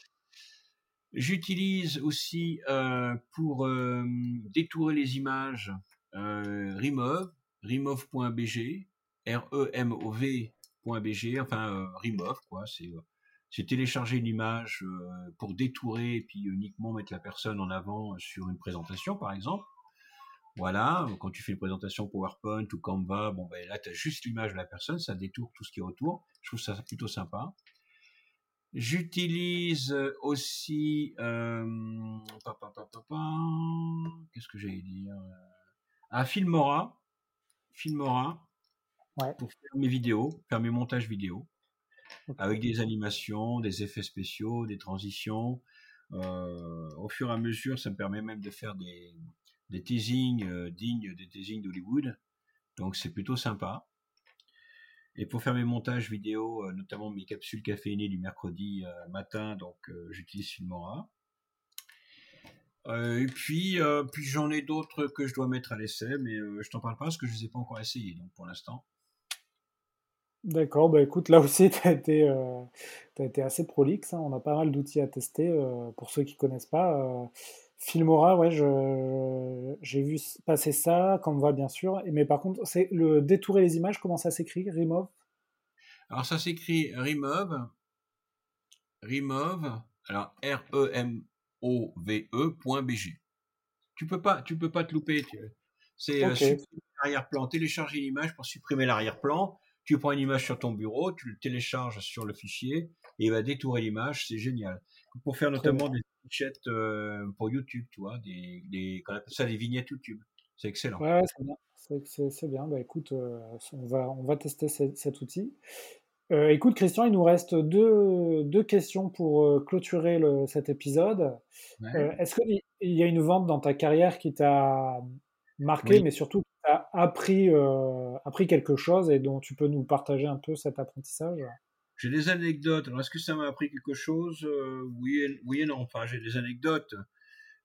J'utilise aussi euh, pour euh, détourer les images Remove, remove.bg, R-E-M-O-V.bg, enfin Remove, quoi, c'est télécharger une image euh, pour détourer et puis uniquement mettre la personne en avant euh, sur une présentation, par exemple. Voilà, quand tu fais une présentation PowerPoint ou Canva, bon ben là tu as juste l'image de la personne, ça détourne tout ce qui est autour. Je trouve ça plutôt sympa. J'utilise aussi euh, qu'est-ce que j'allais dire Un Filmora, Filmora pour faire mes vidéos, faire mes montages vidéo avec des animations, des effets spéciaux, des transitions. Euh, au fur et à mesure, ça me permet même de faire des, des teasings euh, dignes des teasings d'Hollywood. Donc c'est plutôt sympa. Et pour faire mes montages vidéo, euh, notamment mes capsules caféinées du mercredi matin, donc j'utilise Filmora. et puis, puis j'en ai d'autres que je dois mettre à l'essai, mais je t'en parle pas parce que je ne les ai pas encore essayés, donc pour l'instant. D'accord, bah écoute, là aussi, tu as, été, euh, été assez prolixe. Hein. On a pas mal d'outils à tester. Euh, pour ceux qui ne connaissent pas, euh, Filmora, ouais, j'ai vu passer ça, Canva bien sûr. Mais par contre, c'est le détourer les images, comment ça s'écrit Remove Alors ça s'écrit Remove. Remove. Alors R-E-M-O-V-E.bg. Tu peux pas, tu peux pas te louper. C'est supprimer l'arrière-plan, télécharger l'image pour supprimer l'arrière-plan tu prends une image sur ton bureau, tu le télécharges sur le fichier et il va détourer l'image, c'est génial. Pour faire notamment des fichettes euh, pour YouTube, tu vois, des, des, on appelle ça des vignettes YouTube. C'est excellent. Ouais, c'est bien. C'est bien. Bah, écoute, euh, on, va, on va tester cet, outil. Euh, écoute, Christian, il nous reste deux, deux questions pour clôturer le, cet épisode. Est-ce qu'il y a une vente dans ta carrière qui t'a marqué, mais surtout qui t'a appris, appris quelque chose et dont tu peux nous partager un peu cet apprentissage? J'ai des anecdotes. Alors, est-ce que ça m'a appris quelque chose? Euh, oui, et, oui et non. Enfin, j'ai des anecdotes.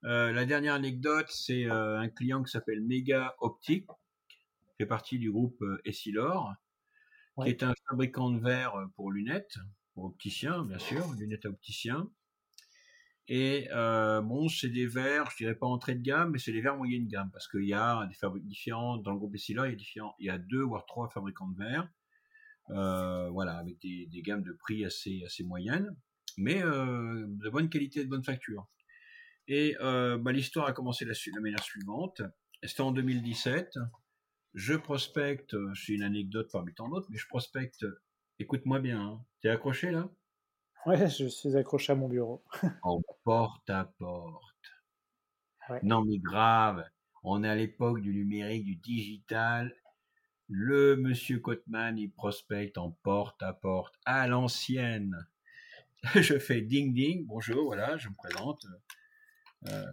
Euh, la dernière anecdote, c'est euh, un client qui s'appelle Mega Optique, qui fait partie du groupe Essilor, qui est un fabricant de verre pour lunettes, pour opticiens, bien sûr, lunettes à opticiens. Et bon, c'est des verres, je dirais pas entrée de gamme, mais c'est des verres moyenne gamme, parce qu'il y a des fabricants différents, dans le groupe Essilor, il y a, différents, il y a deux voire trois fabricants de verres. Euh, voilà, avec des, gammes de prix assez, assez moyennes, mais euh, de bonne qualité, de bonne facture. Et euh, bah, l'histoire a commencé de la, manière suivante. C'était en 2017. Je prospecte, c'est une anecdote parmi tant d'autres, mais je prospecte. Écoute-moi bien, hein. t'es accroché là? Ouais, je suis accroché à mon bureau. en porte à porte. Non mais grave, on est à l'époque du numérique, du digital, le monsieur Cotman, il prospecte en porte à porte à l'ancienne. je fais ding ding, bonjour, voilà, je me présente. Euh,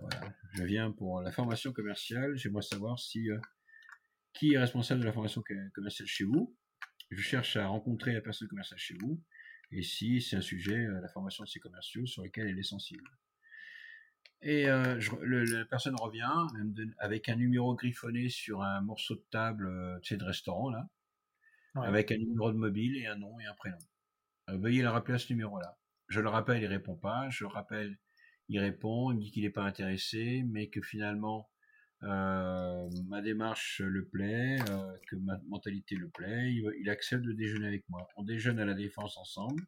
je viens pour la formation commerciale. J'aimerais savoir si euh, qui est responsable de la formation commerciale chez vous. Je cherche à rencontrer la personne commerciale chez vous et si c'est un sujet, euh, la formation de ces commerciaux, sur lequel elle est sensible. Et euh, la personne revient avec un numéro griffonné sur un morceau de table euh, de restaurant, là, avec un numéro de mobile et un nom et un prénom. Euh, veuillez le rappeler à ce numéro-là. Je le rappelle, il répond pas. Je le rappelle, il répond, il me dit qu'il n'est pas intéressé, mais que finalement ma démarche le plaît, que ma mentalité le plaît. Il, il, accepte de déjeuner avec moi. On déjeune à la défense ensemble,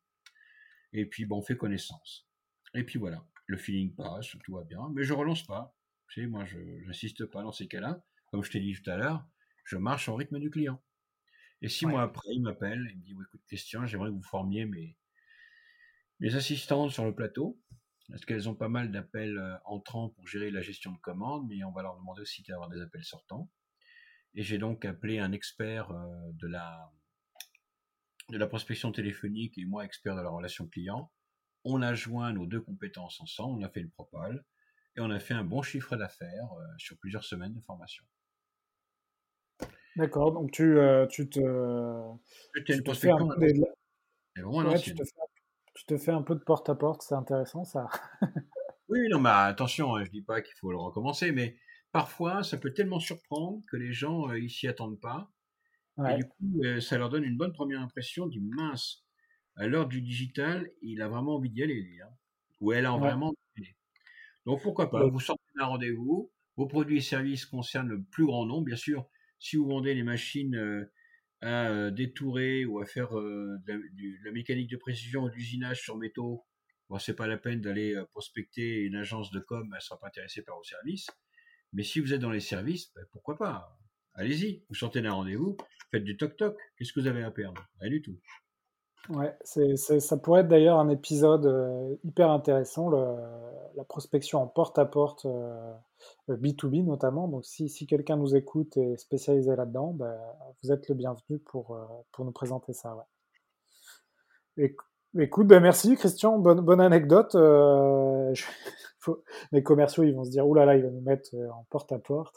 et puis bon, on fait connaissance. Et puis voilà le feeling passe, tout va bien, mais je relance pas. Tu sais, moi, je n'insiste pas dans ces cas-là. Comme je t'ai dit tout à l'heure, je marche au rythme du client. Et six mois après, il m'appelle et me dit, écoute, Christian, j'aimerais que vous formiez mes, mes assistantes sur le plateau, parce qu'elles ont pas mal d'appels euh, entrants pour gérer la gestion de commandes, mais on va leur demander aussi d'avoir des appels sortants. Et j'ai donc appelé un expert euh, de la, de la prospection téléphonique et moi expert de la relation client on a joint nos deux compétences ensemble, on a fait le propal et on a fait un bon chiffre d'affaires euh, sur plusieurs semaines de formation. D'accord, donc tu, euh, tu te, tu te fais un peu tu, te fais, un peu de porte-à-porte, c'est intéressant ça. oui, non, mais attention, hein, je dis pas qu'il faut le recommencer, mais parfois ça peut tellement surprendre que les gens euh, ils s'y attendent pas. Et du coup, ça leur donne une bonne première impression du mince à l'heure du digital, il a vraiment envie d'y aller, hein. ou elle a vraiment envie d'y aller. Donc pourquoi pas, vous sortez d'un rendez-vous, vos produits et services concernent le plus grand nombre, bien sûr, si vous vendez les machines euh, à euh, détourer ou à faire euh, de, la, mécanique de précision ou d'usinage sur métaux, bon, c'est pas la peine d'aller prospecter une agence de com, elle ne sera pas intéressée par vos services. Mais si vous êtes dans les services, ben, pourquoi pas? Allez-y, vous sortez d'un rendez-vous, faites du toc-toc, qu'est-ce que vous avez à perdre? Rien du tout. Ouais, c'est, ça pourrait être d'ailleurs un épisode euh, hyper intéressant, la prospection en porte-à-porte, B2B euh, notamment. Donc si, si quelqu'un nous écoute et est spécialisé là-dedans, ben, vous êtes le bienvenu pour, euh, pour nous présenter ça. Ouais. écoute, ben merci Christian, bonne, bonne anecdote. Les commerciaux, ils vont se dire, oulala, là là, il va nous mettre en porte-à-porte.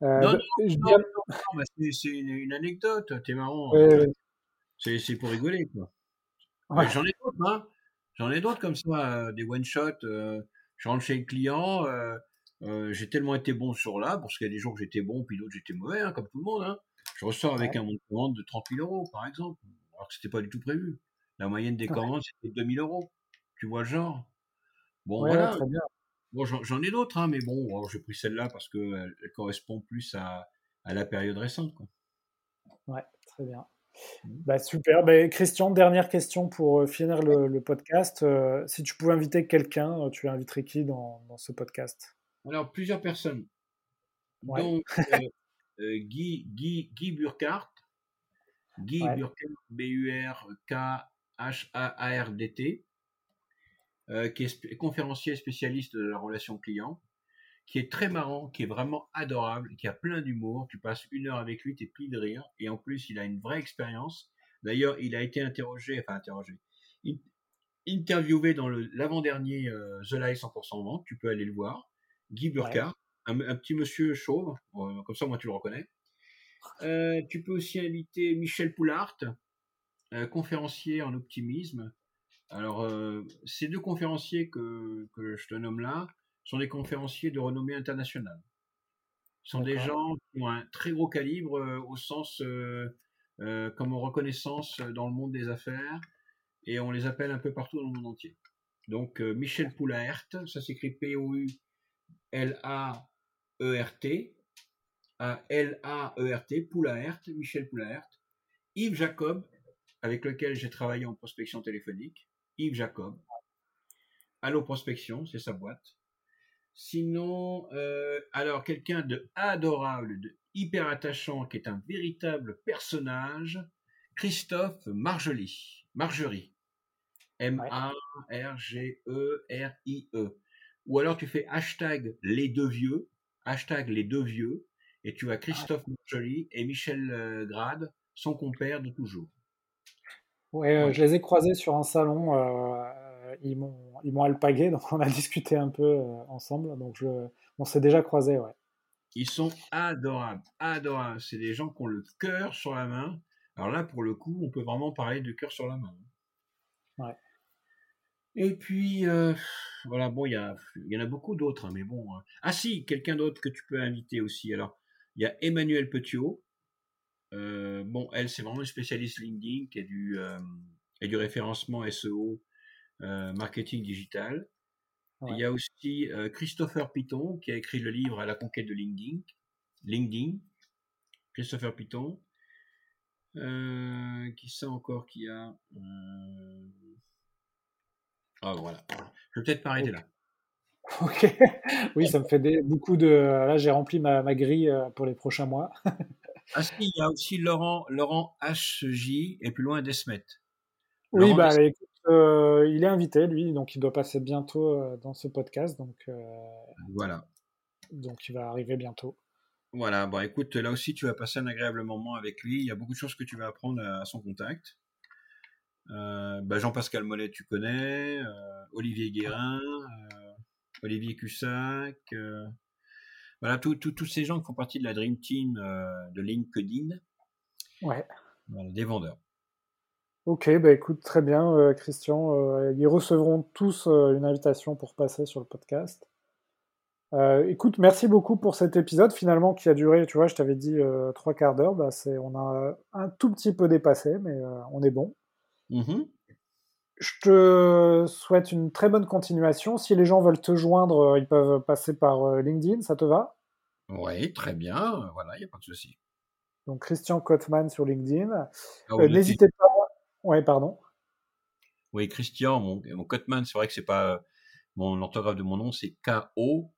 non, non, non, c'est une, anecdote, t'es marrant. Hein. C'est pour rigoler, quoi. J'en ai d'autres, hein. J'en ai d'autres comme ça, euh, des one-shot. Euh, je rentre chez le client, euh, j'ai tellement été bon sur là, parce qu'il y a des jours que j'étais bon, puis d'autres j'étais mauvais, hein, comme tout le monde. Hein. Je ressors avec un montant de commande de 30 000 euros, par exemple, alors que c'était pas du tout prévu. La moyenne des commandes, c'était 2 000 euros. Tu vois le genre? Bon, voilà. Bon, j'en ai d'autres, hein, mais bon, j'ai pris celle-là parce qu'elle elle correspond plus à, à la période récente. Quoi. Ouais, très bien. Bah, super. Bah, Christian, dernière question pour euh, finir le, podcast. Euh, si tu pouvais inviter quelqu'un, euh, tu inviterais qui dans, ce podcast? Alors, plusieurs personnes. Donc, Guy, Guy, Guy Burkhardt. Guy Burkhardt, B-U-R-K-H-A-R-D-T, qui est conférencier spécialiste de la relation client qui est très marrant, qui est vraiment adorable, qui a plein d'humour. Tu passes une heure avec lui, t'es pris de rire. Et en plus, il a une vraie expérience. D'ailleurs, il a été interrogé, enfin interrogé, interviewé dans l'avant-dernier euh, The Live 100% Vente. Tu peux aller le voir. Guy Burkhardt, un, petit monsieur chauve, euh, comme ça, moi, tu le reconnais. Euh, tu peux aussi inviter Michel Poulart, conférencier en optimisme. Alors, ces deux conférenciers que, que je te nomme là sont des conférenciers de renommée internationale. Ce sont des gens qui ont un très gros calibre au sens comme reconnaissance dans le monde des affaires et on les appelle un peu partout dans le monde entier. Donc Michel Poulaert, ça s'écrit P-O-U-L-A-E-R-T, L-A-E-R-T, Poulaert, Michel Poulaert, Yves Jacob, avec lequel j'ai travaillé en prospection téléphonique, Yves Jacob, Allo Prospection, c'est sa boîte. Sinon, euh, alors quelqu'un de adorable, de hyper attachant, qui est un véritable personnage, Christophe Marjoly, Margerie, M-A-R-G-E-R-I-E. Ou alors tu fais hashtag les deux vieux, hashtag les deux vieux, et tu as Christophe Marjoly et Michel euh, Grade, son compère de toujours. Ouais, euh, je les ai croisés sur un salon. Euh, ils m'ont ils m'ont alpagué, donc on a discuté un peu ensemble. Donc je, on s'est déjà croisés, ouais. Ils sont adorables, adorables. C'est des gens qui ont le cœur sur la main. Alors là, pour le coup, on peut vraiment parler de cœur sur la main. Ouais. Et puis, euh, voilà, bon, il y, y, en a beaucoup d'autres, hein, mais bon. Hein. Ah si, quelqu'un d'autre que tu peux inviter aussi. Alors, il y a Emmanuel Petiot. Euh, bon, elle, c'est vraiment une spécialiste LinkedIn qui a du, euh, du référencement SEO, marketing digital. Il y a aussi Christopher Piton qui a écrit le livre À la conquête de LinkedIn. LinkedIn. Christopher Piton. qui sait encore qui a ah, voilà. Je vais peut-être pas arrêter là. Ok. Oui, ça me fait beaucoup de. Là, j'ai rempli ma, grille euh, pour les prochains mois. ah si, il y a aussi Laurent, Laurent HJ et plus loin Desmet. Oui, bah, euh, il est invité, lui, donc il doit passer bientôt euh, dans ce podcast. Donc, voilà. Donc il va arriver bientôt. Voilà, bon écoute, là aussi tu vas passer un agréable moment avec lui. Il y a beaucoup de choses que tu vas apprendre à son contact. Euh, bah, Jean-Pascal Mollet, tu connais, euh, Olivier Guérin, euh, Olivier Cussac, voilà, tous ces gens qui font partie de la Dream Team de LinkedIn. Ouais. des vendeurs. Ok, bah écoute, très bien, Christian. ils recevront tous une invitation pour passer sur le podcast. écoute, merci beaucoup pour cet épisode finalement qui a duré, tu vois, je t'avais dit trois quarts d'heure. Bah, on a un tout petit peu dépassé, mais on est bon. Mmh Je te souhaite une très bonne continuation. Si les gens veulent te joindre, euh, ils peuvent passer par euh, LinkedIn, ça te va? Oui, très bien. Voilà, il n'y a pas de souci. Donc Christian Kotman sur LinkedIn. Ah euh, n'hésitez pas. Oui, pardon. Oui, Christian, mon, mon Kotman, c'est vrai que c'est pas mon orthographe de mon nom, c'est K-O-T-M-A-2-N.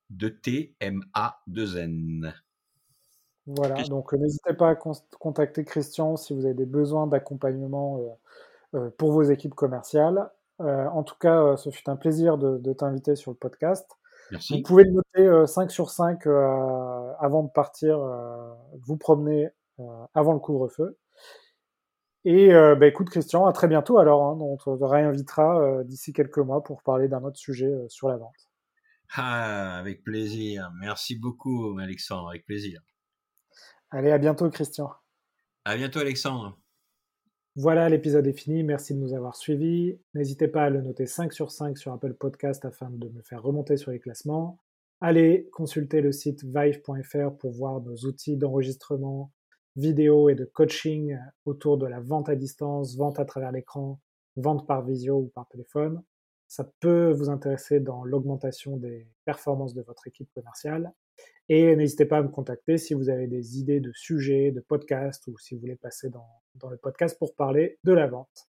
Voilà, donc n'hésitez pas à contacter Christian si vous avez des besoins d'accompagnement euh, pour vos équipes commerciales. Euh, en tout cas, euh, ce fut un plaisir de, t'inviter sur le podcast. Merci. Vous pouvez le noter 5 sur 5 avant de partir, vous promener avant le couvre-feu. Et bah, écoute Christian, à très bientôt alors. Hein, on te réinvitera d'ici quelques mois pour parler d'un autre sujet sur la vente. Ah, avec plaisir. Merci beaucoup Alexandre, avec plaisir. Allez, à bientôt Christian. À bientôt Alexandre. Voilà, l'épisode est fini. Merci de nous avoir suivis. N'hésitez pas à le noter 5 sur 5 sur Apple Podcast afin de me faire remonter sur les classements. Allez consulter le site vive.fr pour voir nos outils d'enregistrement vidéo et de coaching autour de la vente à distance, vente à travers l'écran, vente par visio ou par téléphone. Ça peut vous intéresser dans l'augmentation des performances de votre équipe commerciale. Et n'hésitez pas à me contacter si vous avez des idées de sujets, de podcasts ou si vous voulez passer dans, dans le podcast pour parler de la vente.